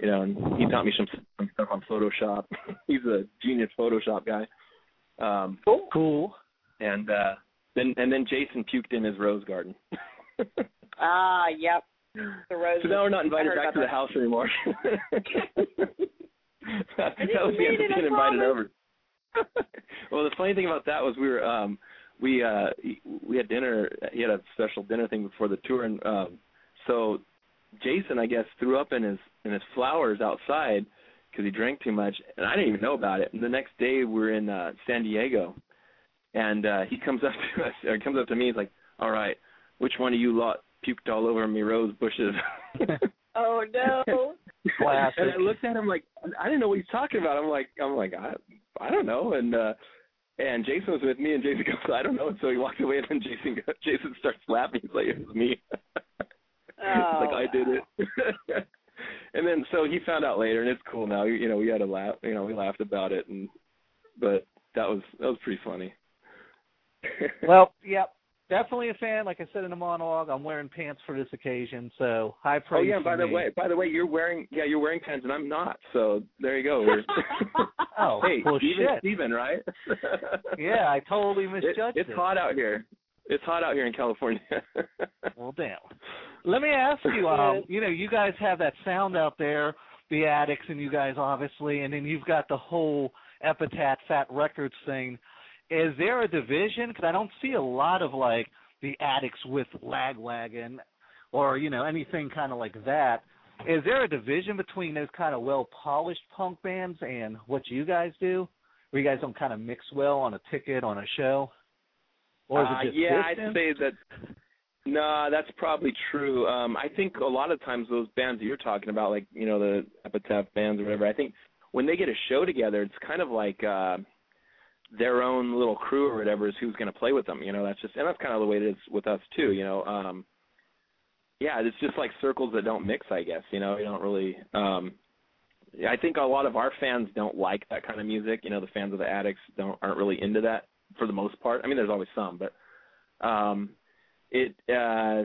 you know and he taught me some, some stuff on photoshop he's a genius photoshop guy um Cool. Cool. and uh then and then jason puked in his rose garden Ah, yep. The roses. so now we're not invited back to about the house anymore that, that was the end of being invited over well, the funny thing about that was we were um we uh we had dinner. He had a special dinner thing before the tour, and um so Jason, I guess, threw up in his in his flowers outside because he drank too much, and I didn't even know about it. And the next day we're in uh San Diego, and uh he comes up to us, or comes up to me. He's like, "All right, which one of you lot puked all over me rose bushes?" Oh no. Classic. and I looked at him like I didn't know what he's talking about. I'm like I'm like I I don't know. And uh and Jason was with me, and Jason goes I don't know. And so he walked away, and then Jason goes, Jason starts laughing. He's like it was me. Oh, like I did it. and then so he found out later, and it's cool now. You know we had a laugh. You know we laughed about it, and but that was that was pretty funny. Well, yep. Definitely a fan. Like I said in the monologue, I'm wearing pants for this occasion, so high praise. Oh yeah, by the me. way, by the way, you're wearing yeah, you're wearing pants and I'm not. So there you go. Oh, hey, well, Steven, shit. Steven, right? Yeah, I totally It- misjudged it's it. hot out here. It's hot out here in California. Well, damn. Let me ask you. Um, you know, you guys have that sound out there, the Adicts, and you guys obviously, and then you've got the whole Epitaph Fat Records thing. Is there a division? Because I don't see a lot of like the Adicts with Lagwagon, or you know anything kind of like that. Is there a division between those kind of well polished punk bands and what you guys do, where you guys don't kind of mix well on a ticket on a show? Or is Uh, it just yeah, distance? I'd say that. No, that's probably true. Um, I think a lot of times those bands that you're talking about, like you know the Epitaph bands or whatever, I think when they get a show together, it's kind of like uh, their own little crew or whatever is who's going to play with them. You know, that's just and that's kind of the way it is with us too. You know, um, yeah, it's just like circles that don't mix. I guess you know, you don't really. Um, I think a lot of our fans don't like that kind of music. You know, the fans of the Adicts don't aren't really into that for the most part. I mean, there's always some, but um, it uh,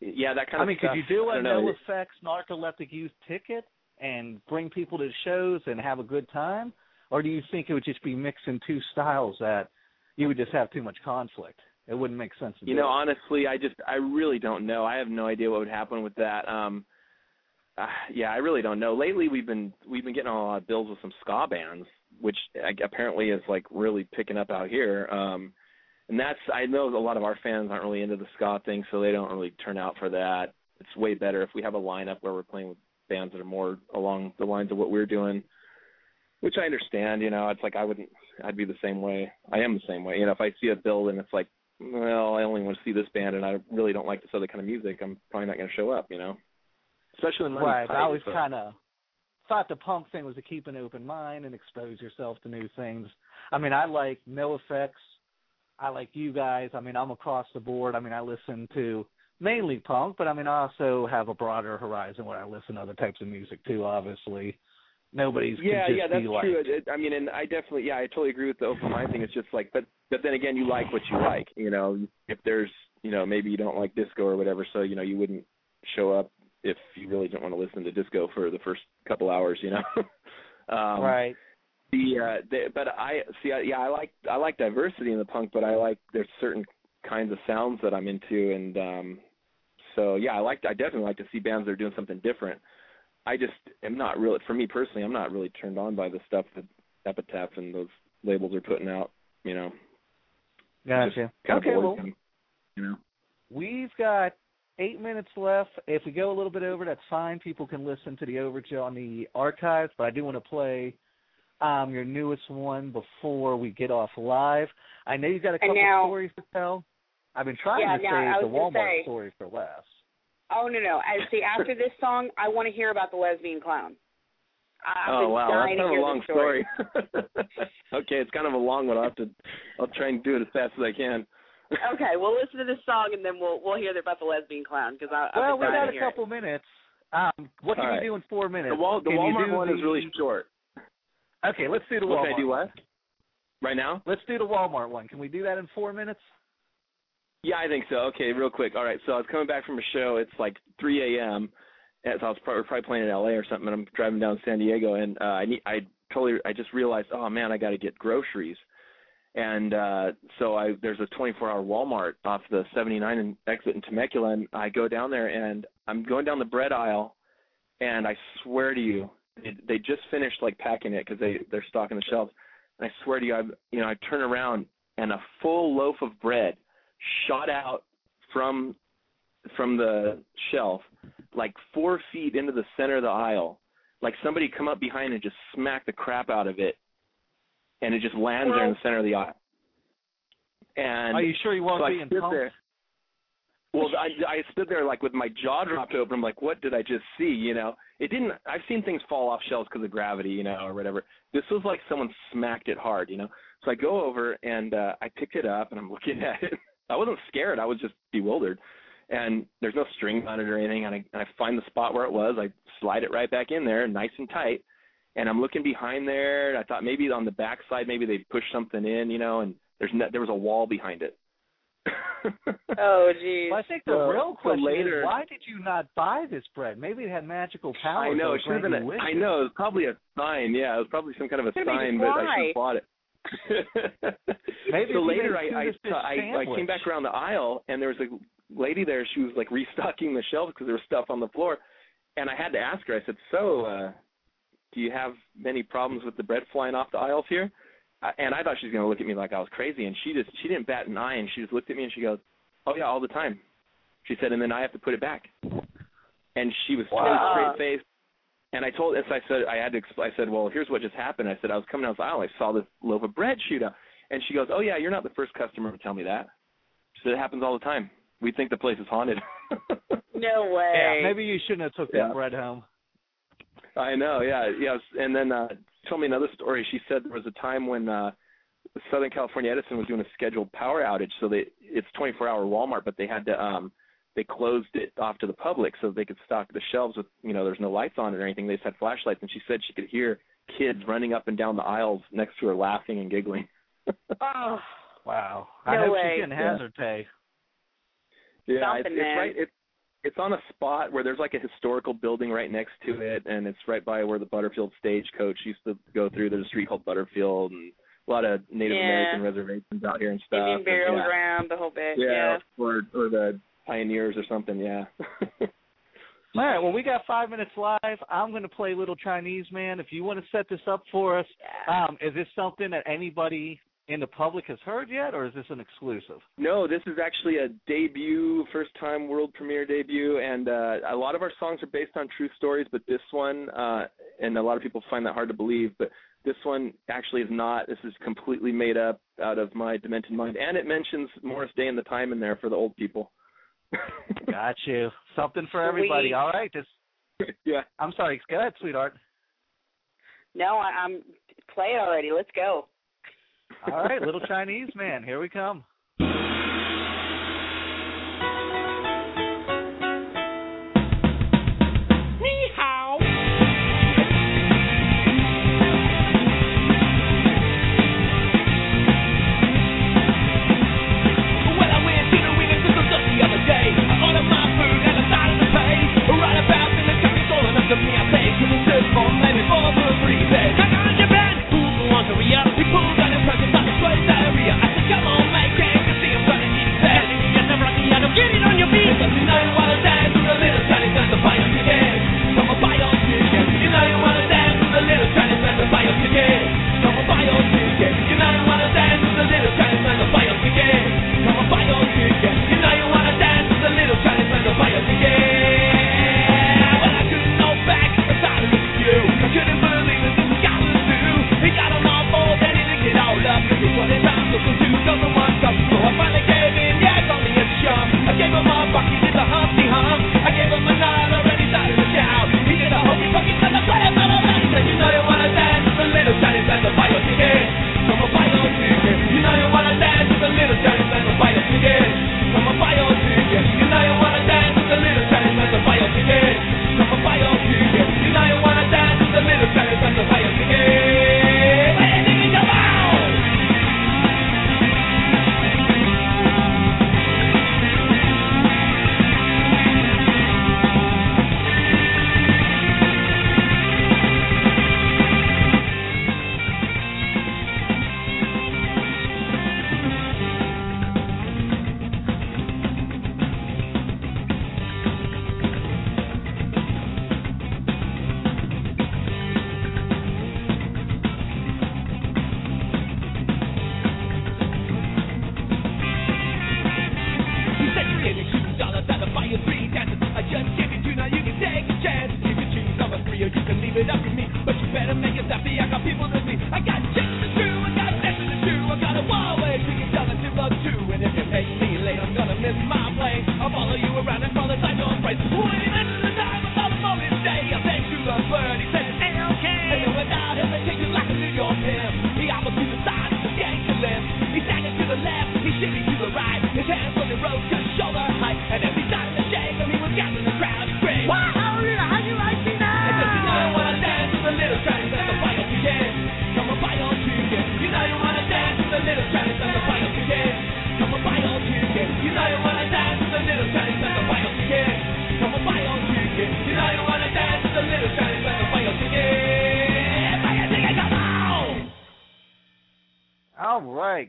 yeah, that kind I of I mean, stuff. could you do a no effects narcoleptic youth ticket and bring people to shows and have a good time, or do you think it would just be mixing two styles that you would just have too much conflict? It wouldn't make sense. To You know, it. honestly, I just I really don't know. I have no idea what would happen with that. Um uh, yeah, I really don't know. Lately we've been we've been getting a lot of bills with some ska bands, which apparently is like really picking up out here. Um and that's I know a lot of our fans aren't really into the ska thing, so they don't really turn out for that. It's way better if we have a lineup where we're playing with bands that are more along the lines of what we're doing. Which I understand, you know, it's like I wouldn't I'd be the same way. I am the same way. You know, if I see a bill and it's like well, I only want to see this band and I really don't like this other kind of music, I'm probably not going to show up, you know. Especially when money's right? tight, I always so- kind of thought the punk thing was to keep an open mind and expose yourself to new things. I mean, I like NOFX. I like you guys. I mean, I'm across the board. I mean, I listen to mainly punk, but I mean, I also have a broader horizon where I listen to other types of music too, obviously. Nobody's yeah, yeah, that's like, true. It, it, I mean, and I definitely, yeah, I totally agree with the open mind thing. It's just like, but but then again, you like what you like. You know, if there's, you know, maybe you don't like disco or whatever, so you know, you wouldn't show up if you really don't want to listen to disco for the first couple hours. You know. um, right. The uh, the, but I see, I, yeah, I like I like diversity in the punk, but I like there's certain kinds of sounds that I'm into, and um, so yeah, I like I definitely like to see bands that are doing something different. I just am not really, for me personally, I'm not really turned on by the stuff that Epitaph and those labels are putting out. You know, Gotcha. kind okay, of well, them, you know. we've got eight minutes left. If we go a little bit over, that's fine. People can listen to the overture on the archives, but I do want to play um, your newest one before we get off live. I know you've got a couple now- stories to tell. I've been trying Yeah, to now, I save the was gonna Walmart say- story for last. Oh no no! I see. After this song, I want to hear about the lesbian clown. I- I've oh wow, dying that's kind of a long the story. okay, it's kind of a long one. I'll have to, I'll try and do it as fast as I can. okay, we'll listen to this song and then we'll we'll hear about the lesbian clown because I well, I've we been got a hear it. couple minutes. Um, what can All we right. do in four minutes? The, Wal- the Can Walmart do one is really short. Okay, let's do the What Walmart. can I do? What? Right now? Let's do the Walmart one. Can we do that in four minutes? Yeah, I think so. Okay, real quick. All right, so I was coming back from a show. It's like 3 a.m. And so I was probably, probably playing in L.A. or something, and I'm driving down San Diego, and uh, I need, I totally, I just realized, oh man, I got to get groceries, and uh, so I there's a 24-hour Walmart off the 79 and exit in Temecula, and I go down there, and I'm going down the bread aisle, and I swear to you, they, they just finished like packing it because they they're stocking the shelves, and I swear to you, I you know I turn around and a full loaf of bread shot out from from the shelf like four feet into the center of the aisle. Like somebody come up behind and just smack the crap out of it and it just lands there in the center of the aisle. And Are you sure you won't so I be in stood there. Well I I stood there like with my jaw dropped open. I'm like what did I just see? You know? It didn't I've seen things fall off shelves because of gravity you know or whatever. This was like someone smacked it hard you know? So I go over and uh I picked it up and I'm looking at it I wasn't scared. I was just bewildered. And there's no string on it or anything. And I, and I find the spot where it was. I slide it right back in there, nice and tight. And I'm looking behind there. And I thought maybe on the back side, maybe they pushed something in, you know. And there's no, there was a wall behind it. Oh geez. Well, I think the So- real so question later- is why did you not buy this bread? Maybe it had magical power. I know it should have been. granted A, wishes. I know it was probably a sign. Yeah, it was probably some kind of a sign, but I should have bought it. Maybe so later, I I, I I came back around the aisle, and there was a lady there. She was like restocking the shelves because there was stuff on the floor, and I had to ask her. I said, "So, uh, do you have many problems with the bread flying off the aisles here?" Uh, and I thought she was going to look at me like I was crazy, and she just she didn't bat an eye, and she just looked at me and she goes, "Oh yeah, all the time." She said, and then I have to put it back. And she was Wow. so straight faced. And I told, as I said, I had to. expl- I said, "Well, here's what just happened." I said, "I was coming down the aisle. I saw this loaf of bread shoot out." And she goes, "Oh yeah, you're not the first customer to tell me that." She said, "It happens all the time. We think the place is haunted." No way. Yeah, maybe you shouldn't have took Yeah. that bread home. I know, yeah, yes. And then uh told me another story. She said there was a time when uh Southern California Edison was doing a scheduled power outage, so they it's 24-hour Walmart, but they had to um they closed it off to the public so they could stock the shelves with you know there's no lights on it or anything. They just had flashlights, and she said she could hear kids running up and down the aisles next to her laughing and giggling. Oh. Wow. No I hope way. she's getting Yeah. hazard pay. Yeah, it's, Something, it's right. It's it's on a spot where there's like a historical building right next to it, and it's right by where the Butterfield stagecoach used to go through. There's a street called Butterfield, and a lot of Native Yeah. American reservations out here and stuff. Indian and burial yeah. ground, the whole bit. Yeah, or or the pioneers or something. Yeah. All right. Well, we got five minutes live. I'm going to play Little Chinese Man. If you want to set this up for us, um, is this something that anybody in the public has heard yet, or is this an exclusive? No, this is actually a debut, first time world premiere debut, and uh, a lot of our songs are based on true stories, but this one, uh, and a lot of people find that hard to believe, but this one actually is not. This is completely made up out of my demented mind, and it mentions Morris Day and the time in there for the old people. Got you. Something for everybody. Sweet. All right. This, yeah. I'm sorry. Go ahead, sweetheart. No, I, I'm play already. Let's go. All right, Little Chinese Man. Here we come.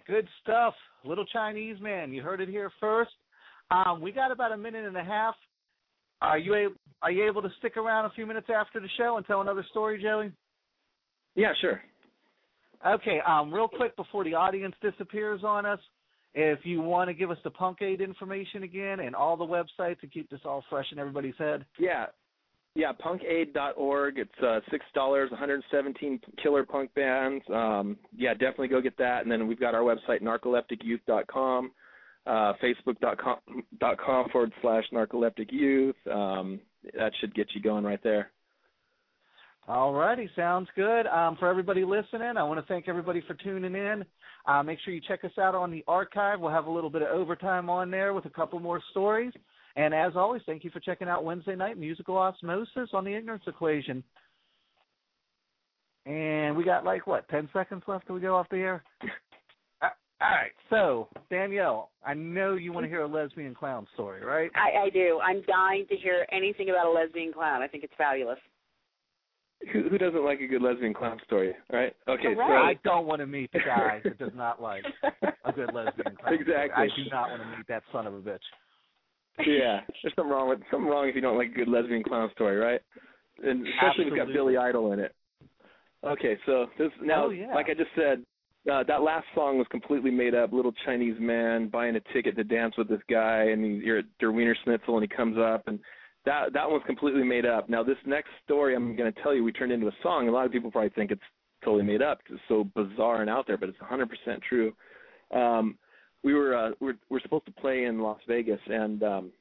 Good stuff. Little Chinese man, you heard it here first. Um, we got about a minute and a half. Are you able, are you able to stick around a few minutes after the show and tell another story, Joey? Yeah, sure. Okay, um, real quick before the audience disappears on us, if you want to give us the Punk Aid information again and all the websites to keep this all fresh in everybody's head. Yeah. Yeah, punkaid.org. It's uh, six dollars, 117 killer punk bands. Um, yeah, definitely go get that. And then we've got our website, narcolepticyouth.com, uh, facebook.com forward slash narcoleptic youth. Um, that should get you going right there. All righty, sounds good. Um, for everybody listening, I want to thank everybody for tuning in. Uh, make sure you check us out on the archive. We'll have a little bit of overtime on there with a couple more stories. And as always, thank you for checking out Wednesday night musical osmosis on the ignorance equation. And we got like what, ten seconds left till we go off the air? Uh, all right. So Danielle, I know you want to hear a lesbian clown story, right? I, I do. I'm dying to hear anything about a lesbian clown. I think it's fabulous. Who, who doesn't like a good lesbian clown story, right? Okay, So I don't want to meet the guy that does not like a good lesbian clown. Exactly. Story. I do not want to meet that son of a bitch. Yeah, there's something wrong with something wrong if you don't like a good lesbian clown story, right? And especially if it's got Billy Idol in it. Okay, so this now, Oh, yeah. like I just said, uh, that last song was completely made up. Little Chinese man buying a ticket to dance with this guy, and he, you're at Der Wiener Schnitzel, and he comes up, and that that one's completely made up. Now this next story I'm going to tell you, we turned into a song. A lot of people probably think it's totally made up. It's so bizarre and out there, but it's 100% true. Um, we were uh, we're we're supposed to play in Las Vegas, and um,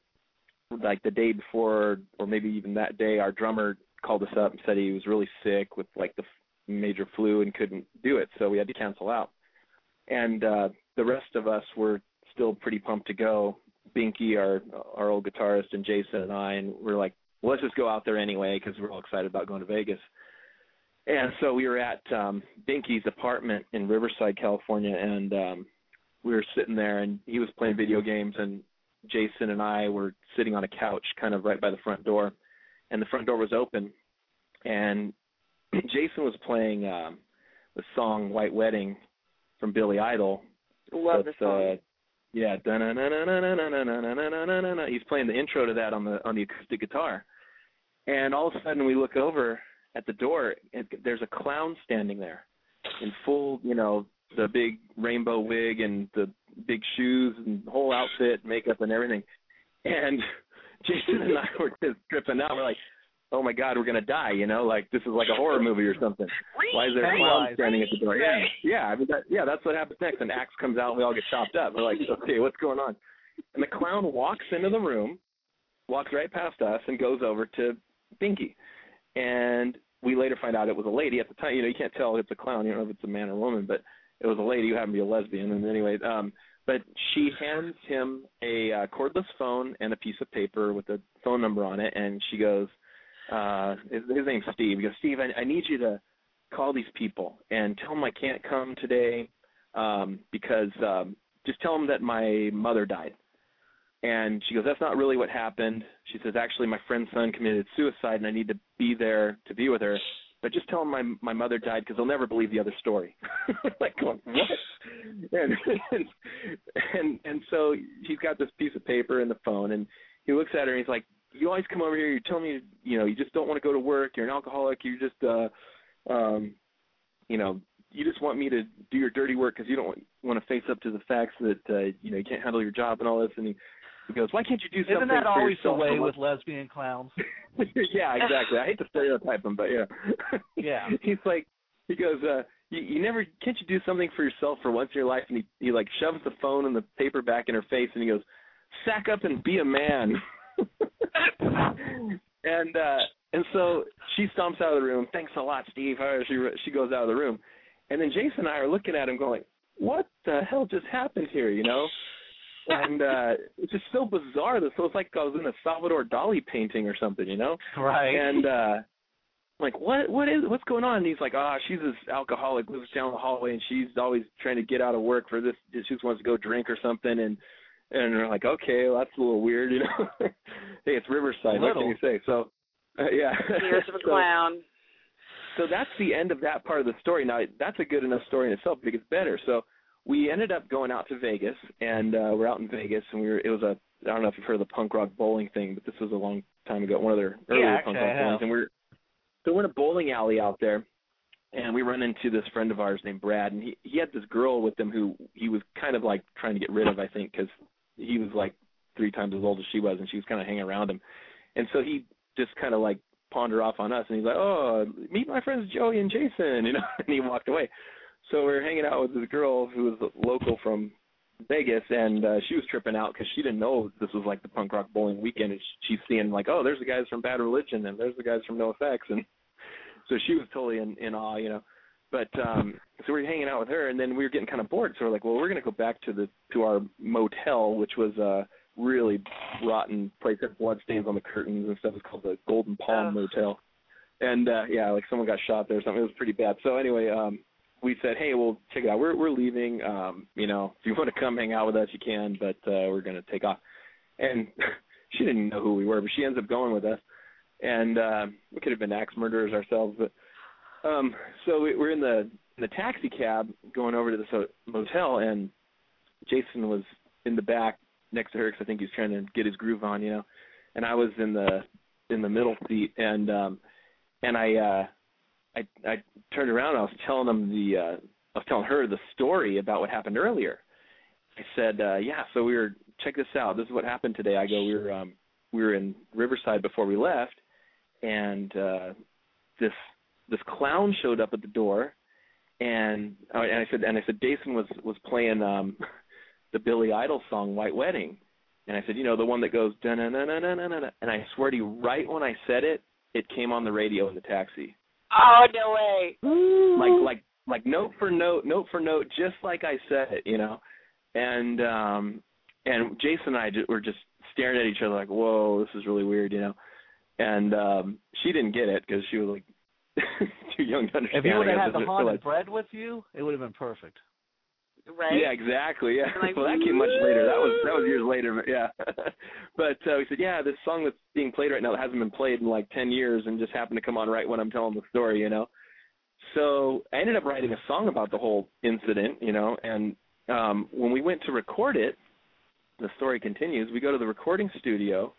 like the day before, or maybe even that day, our drummer called us up and said he was really sick with like the major flu and couldn't do it, so we had to cancel out. And uh, the rest of us were still pretty pumped to go. Binky, our our old guitarist, and Jason and I, and we're like, well, let's just go out there anyway because we're all excited about going to Vegas. And so we were at um Binky's apartment in Riverside, California, and um we were sitting there and he was playing video mm-hmm. games and Jason and I were sitting on a couch kind of right by the front door and the front door was open and Jason was playing um the song White Wedding from Billy Idol. Love the song. Uh, yeah, he's playing the intro to that on the on the acoustic guitar. And all of a sudden we look over at the door and there's a clown standing there in full, you know, the big rainbow wig and the big shoes and whole outfit, makeup and everything, and Jason and I were just tripping out. We're like, oh my god, we're gonna die, you know, like this is like a horror movie or something. Why is there a clown standing at the door? Yeah, yeah. I mean, that, yeah, that's what happens next. An axe comes out, and we all get chopped up. We're like, okay, what's going on? And the clown walks into the room, walks right past us, and goes over to Binky. And we later find out it was a lady. At the time, you know, you can't tell if it's a clown. You don't know if it's a man or woman, but it was a lady who happened to be a lesbian. And anyway, um, but she hands him a uh, cordless phone and a piece of paper with a phone number on it, and she goes, uh, his, his name's Steve. He goes, Steve, I, I need you to call these people and tell them I can't come today um, because um, just tell them that my mother died. And she goes, that's not really what happened. She says, actually, my friend's son committed suicide, and I need to be there to be with her. But just tell them my my mother died because they'll never believe the other story. like going, what? And, and and and so he's got this piece of paper and the phone, and he looks at her and he's like, you always come over here. You tell me, you know, you just don't want to go to work. You're an alcoholic. You just, uh, um, you know, you just want me to do your dirty work because you don't want, want to face up to the facts that uh, you know you can't handle your job and all this. And he, he goes, why can't you do something? Isn't that always the way with lesbian clowns? yeah, exactly. I hate to stereotype them, but yeah. Yeah. He's like, he goes, uh, you, you never, can't you do something for yourself for once in your life? And he, he like shoves the phone and the paper back in her face and he goes, sack up and be a man. and, uh, and so she stomps out of the room. Thanks a lot, Steve. She, she goes out of the room. And then Jason and I are looking at him going, what the hell just happened here, you know? And uh it's just so bizarre that so it's like I was in a Salvador Dali painting or something, you know? Right. And uh like what what is what's going on? And he's like, Ah, she's this alcoholic, lives down the hallway and she's always trying to get out of work for this she just wants to go drink or something and and we're like, Okay, well that's a little weird, you know. hey, it's Riverside, what can Little. you say? So uh, yeah. Years of a So- clown. so that's the end of that part of the story. Now that's a good enough story in itself, but it gets better. So we ended up going out to Vegas, and uh, we're out in Vegas, and we were. It was a. I don't know if you've heard of the punk rock bowling thing, but this was a long time ago. One of their earlier Yeah, punk rock I and we're. So we're in a bowling alley out there, and we run into this friend of ours named Brad, and he he had this girl with him who he was kind of like trying to get rid of, I think, because he was like three times as old as she was, and she was kind of hanging around him, and so he just kind of like pawned her off on us, and he's like, "Oh, meet my friends Joey and Jason," you know, and he walked away. So we were hanging out with this girl who was local from Vegas, and uh, she was tripping out because she didn't know this was like the punk rock bowling weekend, and she's seeing like, "Oh, there's the guys from Bad Religion, and there's the guys from NOFX," and so she was totally in in awe, you know. But um so we were hanging out with her and then we were getting kind of bored, so we're like, well, we're gonna go back to the to our motel, which was a really rotten place had blood stains on the curtains and stuff. It's called the Golden Palm. Motel. And uh yeah, like someone got shot there or something. It was pretty bad. So anyway, um we said, Hey, well check it out. We're we're leaving. Um, you know, if you want to come hang out with us you can, but uh we're gonna take off. And she didn't know who we were, but she ends up going with us. And uh, we could have been axe murderers ourselves, but um, so we, we're in the in the taxi cab going over to this motel, and Jason was in the back next to her because I think he was trying to get his groove on, you know. And I was in the in the middle seat, and um, and I uh, I I turned around and I was telling him the uh, I was telling her the story about what happened earlier. I said, uh, yeah, so we were check this out. This is what happened today. I go, we were um, we were in Riverside before we left, and uh, this this clown showed up at the door, and uh, and I said and I said Jason was was playing um, the Billy Idol song White Wedding, and I said you know the one that goes da na na na na na na, and I swear to you, right when I said it, it came on the radio in the taxi, Oh no way. like like like note for note, note for note, just like I said it, you know, and um and Jason and I ju- were just staring at each other like, whoa, this is really weird, you know, and um she didn't get it because she was like too young to understand. If you would have had the just haunted bread with you, it would have been perfect. Right? Yeah, exactly. Yeah. Like, well, that came much later. That was that was years later. But yeah. but uh, we said, yeah, this song that's being played right now that hasn't been played in like ten years, and just happened to come on right when I'm telling the story, you know. So I ended up writing a song about the whole incident, you know, and um when we went to record it, the story continues. We go to the recording studio,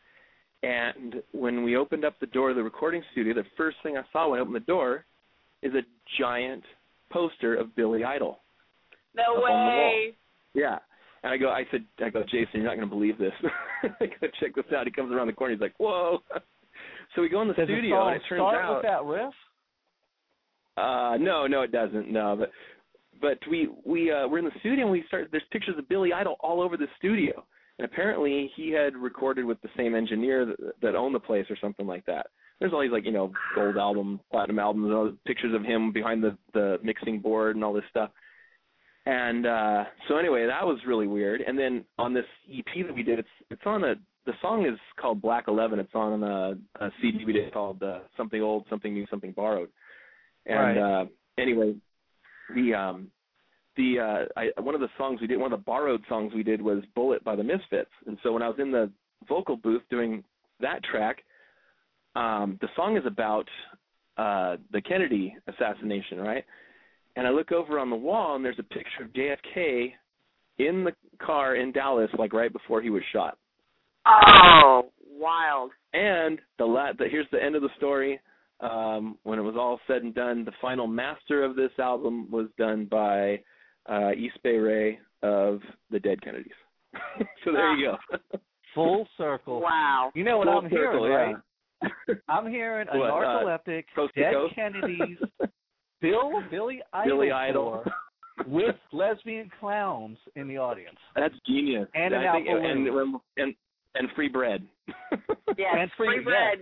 and when we opened up the door of the recording studio, the first thing I saw when I opened the door is a giant poster of Billy Idol. No Up on the wall. way. Yeah. And I go, I said, I go, Jason, you're not going to believe this. I go, check this out. He comes around the corner. He's like, whoa. so we go in the Does studio, the song and it turns start out, with that riff? uh, no, no, it doesn't. No, but but we we uh, we're in the studio and we start. There's pictures of Billy Idol all over the studio, and apparently he had recorded with the same engineer that, that owned the place or something like that. There's all these like you know gold album, platinum albums, all pictures of him behind the the mixing board and all this stuff. And uh so anyway, that was really weird. And then on this EP that we did, it's it's on a the song is called Black Eleven. It's on a, a CD we did called uh, Something Old, Something New, Something Borrowed. And uh anyway, the um the uh I one of the songs we did one of the borrowed songs we did was Bullet by the Misfits. And so when I was in the vocal booth doing that track, um the song is about uh the Kennedy assassination, right? And I look over on the wall and there's a picture of JFK in the car in Dallas like right before he was shot. Oh, wild. And the la- the here's the end of the story. Um, when it was all said and done, the final master of this album was done by uh, East Bay Ray of the Dead Kennedys. so there you go. Full circle. Wow. You know what Full I'm circle, hearing, yeah. right? I'm hearing a What, uh, narcoleptic, Coast to dead? Kennedys, Bill Billy Idol, Billy Idol. with lesbian clowns in the audience. That's genius. And an I think, apple and, and and free bread. Yes. And free- bread.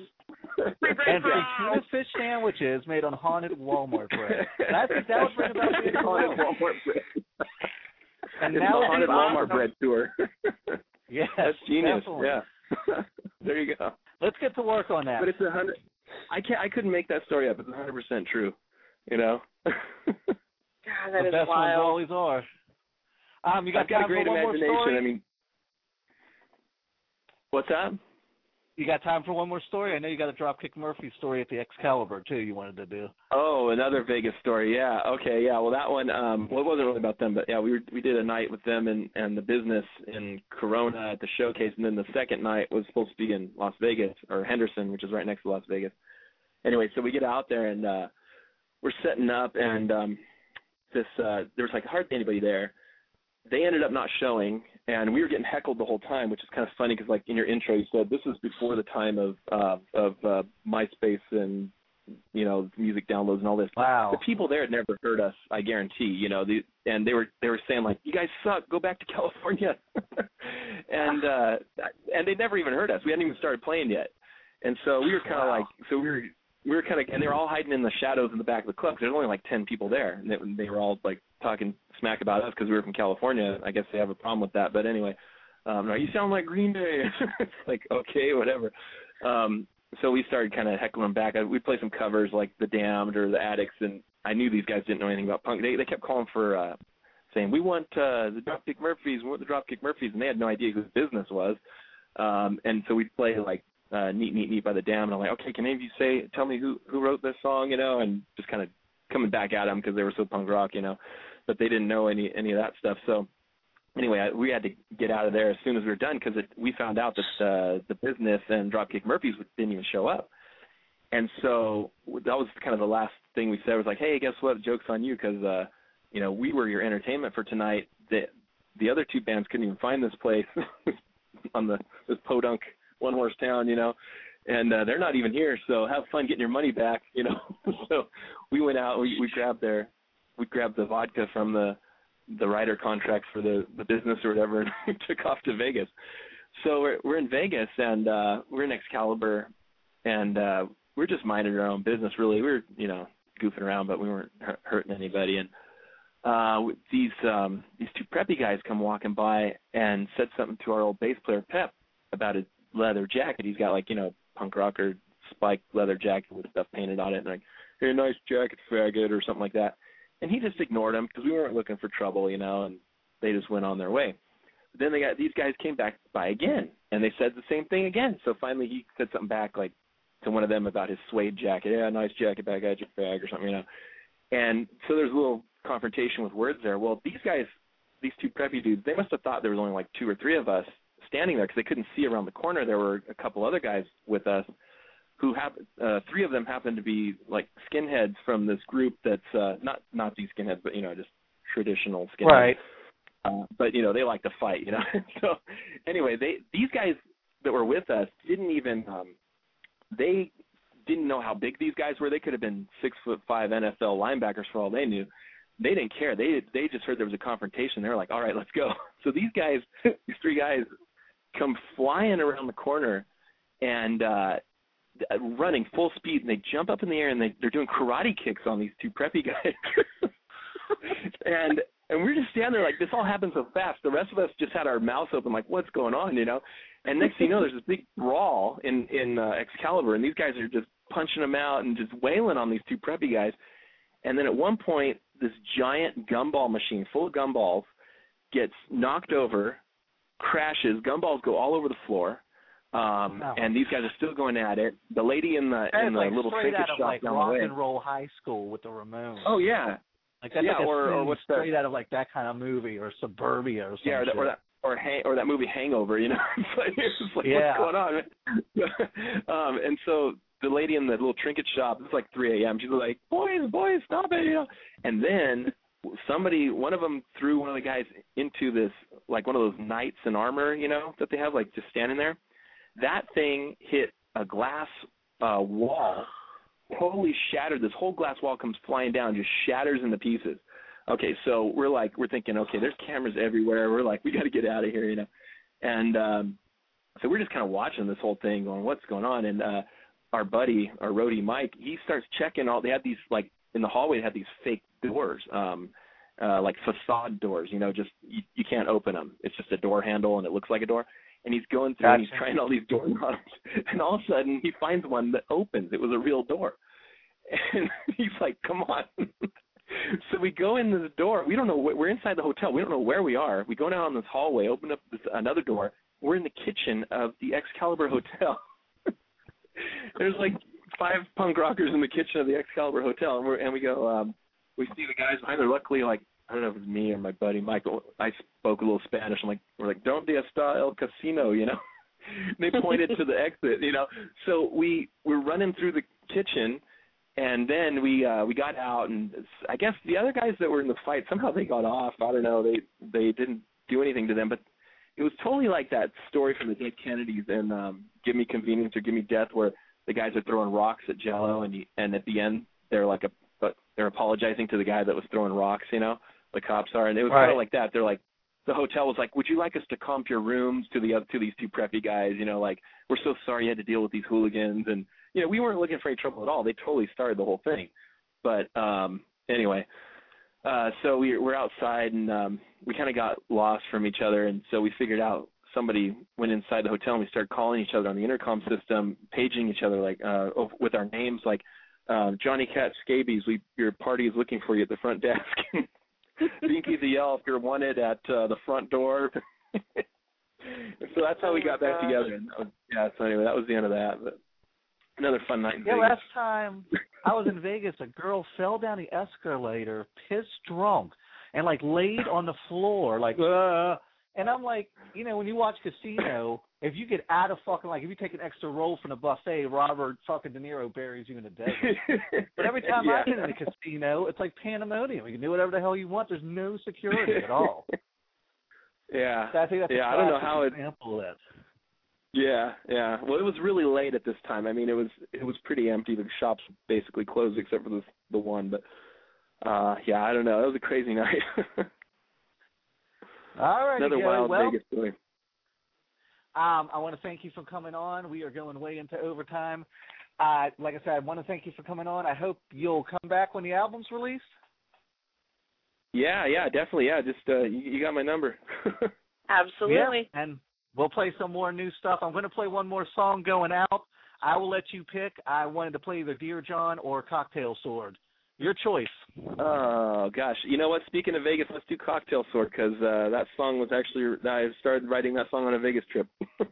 Free bread And free tuna fish sandwiches made on haunted Walmart bread. And I think that would bring about the Haunted. Walmart bread. And it's now the haunted possible. Walmart bread tour. Yes, That's genius. definitely. Yeah. there you go. Let's get to work on that. But it's a hundred. I can't. I couldn't make that story up. It's a hundred percent true. You know. God, that the is best ones wild. always are. Um, you got I've got a time great for one more imagination. story? I mean, what's that? You got time for one more story? I know you got a Dropkick Murphy story at the Excalibur too. You wanted to do. Oh, another Vegas story. Yeah. Okay. Yeah. Well, that one. Um, well, it wasn't really about them, but yeah, we were, we did a night with them and and the business in Corona at the showcase, and then the second night was supposed to be in Las Vegas or Henderson, which is right next to Las Vegas. Anyway, so we get out there and uh we're setting up, and um this uh there was like hardly anybody there. They ended up not showing, and we were getting heckled the whole time, which is kind of funny because like in your intro you said this was before the time of uh of uh MySpace and you know music downloads and all this. Wow. The people there had never heard us, I guarantee. You know, the and they were they were saying like, "You guys suck. Go back to California," and uh and they never even heard us. We hadn't even started playing yet, and so we were kind of Wow. like, so we were we were kind of, and they were all hiding in the shadows in the back of the club. There's only like ten people there, and they, they were all like talking smack about us because we were from California. I guess they have a problem with that, but anyway, um, no, you sound like Green Day. it's like okay, whatever. Um, so we started kind of heckling back. We played some covers like The Damned or The Adicts, and I knew these guys didn't know anything about punk. They they kept calling for uh saying we want uh the Dropkick Murphys, we want the Dropkick Murphys, and they had no idea who the business was. Um, and so we'd play like uh, "Neat Neat Neat" by The Damned. And I'm like, okay, can any of you say, tell me who who wrote this song, you know? And just kind of coming back at them because they were so punk rock, you know, but they didn't know any any of that stuff. So anyway, I, we had to get out of there as soon as we were done because we found out that uh, the business and Dropkick Murphys didn't even show up. And so that was kind of the last thing we said was like, hey, guess what? Joke's on you because uh, you know we were your entertainment for tonight. The the other two bands couldn't even find this place on the this podunk one horse town, you know, and uh, they're not even here. So have fun getting your money back, you know. so we went out, we we grabbed their we grabbed the vodka from the the writer contract for the the business or whatever, and we took off to Vegas. So we're we're in Vegas and uh we're in Excalibur, and uh we're just minding our own business. Really, we were you know goofing around, but we weren't hu- hurting anybody. And uh these um these two preppy guys come walking by and said something to our old bass player Pep about his leather jacket. He's got like you know punk rocker spiked leather jacket with stuff painted on it, and like hey nice jacket faggot or something like that. And he just ignored them because we weren't looking for trouble, you know, and they just went on their way. But Then they got these guys came back by again, and they said the same thing again. So finally, he said something back like to one of them about his suede jacket. Yeah, nice jacket, bad guy, fag, or something, you know. And so there's a little confrontation with words there. Well, these guys, these two preppy dudes, they must have thought there was only like two or three of us standing there because they couldn't see around the corner. There were a couple other guys with us who happened uh three of them happened to be like skinheads from this group that's uh not Nazi skinheads but you know just traditional skinheads. Right. Uh, but you know they like to fight, you know. so anyway, they these guys that were with us didn't even um they didn't know how big these guys were. They could have been six foot five NFL linebackers for all they knew. They didn't care. They they just heard there was a confrontation. They were like, "All right, let's go." So these guys, these three guys, come flying around the corner and uh running full speed, and they jump up in the air and they they're doing karate kicks on these two preppy guys. and and we're just standing there like this all happened so fast. The rest of us just had our mouths open, like what's going on, you know? And next thing you know, there's this big brawl in in uh, Excalibur, and these guys are just punching them out and just wailing on these two preppy guys. And then at one point, this giant gumball machine full of gumballs gets knocked over, crashes. Gumballs go all over the floor. Um, Wow. and these guys are still going at it. The lady in the That's in the like little trinket shop like down rock the way. and roll high school with the Ramones. Oh yeah, like that's yeah, like a or- or what's that- straight out of like that kind of movie or Suburbia or something. yeah, or that, or that or hang, or that movie Hangover. You know, it's like, it's like Yeah. what's going on? um, and so the lady in the little trinket shop, it's like 3 a.m. She's like, "Boys, boys, stop it!" You know, and then somebody, one of them, threw one of the guys into this like one of those knights in armor, you know, that they have like just standing there. That thing hit a glass uh wall, totally shattered. This whole glass wall comes flying down, just shatters into pieces. Okay, so we're like we're thinking, okay, there's cameras everywhere. We're like, we got to get out of here, you know. And um so we're just kind of watching this whole thing, going, what's going on? And uh our buddy, our roadie Mike, he starts checking all. They had these like in the hallway, they had these fake doors, um, uh like facade doors. You know, just you, you can't open them. It's just a door handle, and it looks like a door. And he's going through and he's trying all these door knobs, and all of a sudden he finds one that opens. It was a real door, and he's like, "Come on." so we go into the door. We don't know. We're inside the hotel. We don't know where we are. We go down this hallway, open up this, another door. We're in the kitchen of the Excalibur Hotel. there's like five punk rockers in the kitchen of the Excalibur Hotel, and, we're, and we go, um, we see the guys behind there. Luckily, like I don't know if it was me or my buddy Michael. I spoke a little Spanish. I'm like, we're like, "Don't está el casino," you know. they pointed to the exit, you know. So we we're running through the kitchen, and then we uh we got out, and I guess the other guys that were in the fight somehow they got off. I don't know. They they didn't do anything to them, but it was totally like that story from the Dead Kennedys and um Give Me Convenience or Give Me Death, where the guys are throwing rocks at Jello, and he, and at the end they're like a but they're apologizing to the guy that was throwing rocks, you know. The cops are, and it was right. kind of like that. They're like, the hotel was like, "Would you like us to comp your rooms to the to these two preppy guys? You know, like we're so sorry you had to deal with these hooligans." And you know, we weren't looking for any trouble at all. They totally started the whole thing. But um anyway, uh so we we're outside and um we kind of got lost from each other, and so we figured out somebody went inside the hotel and we started calling each other on the intercom system, paging each other like uh with our names like um Johnny Cat Scabies, we your party is looking for you at the front desk. Binky the Yell if you're wanted at uh, the front door. so that's how we got back together. And was, yeah. So anyway, that was the end of that. But another fun night yeah, Vegas. last time I was in Vegas, a girl fell down the escalator, pissed drunk, and like laid on the floor, like uh. And I'm like, you know, when you watch Casino, if you get out of fucking like, if you take an extra roll from the buffet, Robert fucking De Niro buries you in the desert. but every time yeah. I've been in a casino, it's like pandemonium. You can do whatever the hell you want. There's no security at all. yeah. So I think that's yeah. a I don't know how it. example of that. Yeah, yeah. Well, it was really late at this time. I mean, it was it was pretty empty. The shops basically closed except for the the one. But uh yeah, I don't know. It was a crazy night. All right, Another wild well, Vegas story. Um, I want to thank you for coming on. We are going way into overtime. Uh, like I said, I want to thank you for coming on. I hope you'll come back when the album's released. Yeah, yeah, definitely. Yeah, just uh you, you got my number. Absolutely. Yeah, and we'll play some more new stuff. I'm going to play one more song going out. I will let you pick. I wanted to play either Dear John or Cocktail Sword. Your choice. Oh gosh, you know what? Speaking of Vegas, let's do Cocktail Sword because uh, that song was actually I started writing that song on a Vegas trip.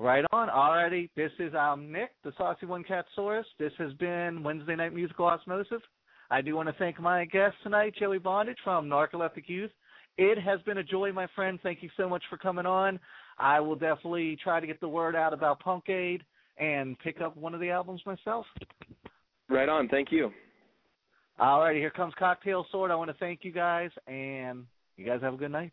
Right on. Alrighty. This is um Nick, the Saucy One Cat Source. This has been Wednesday Night Musical Osmosis. I do want to thank my guest tonight, Joey Bondage from Narcoleptic Youth. It has been a joy, my friend. Thank you so much for coming on. I will definitely try to get the word out about Punk Aid and pick up one of the albums myself. right on. Thank you. Alrighty, here comes Cocktail Sword. I want to thank you guys, and you guys have a good night.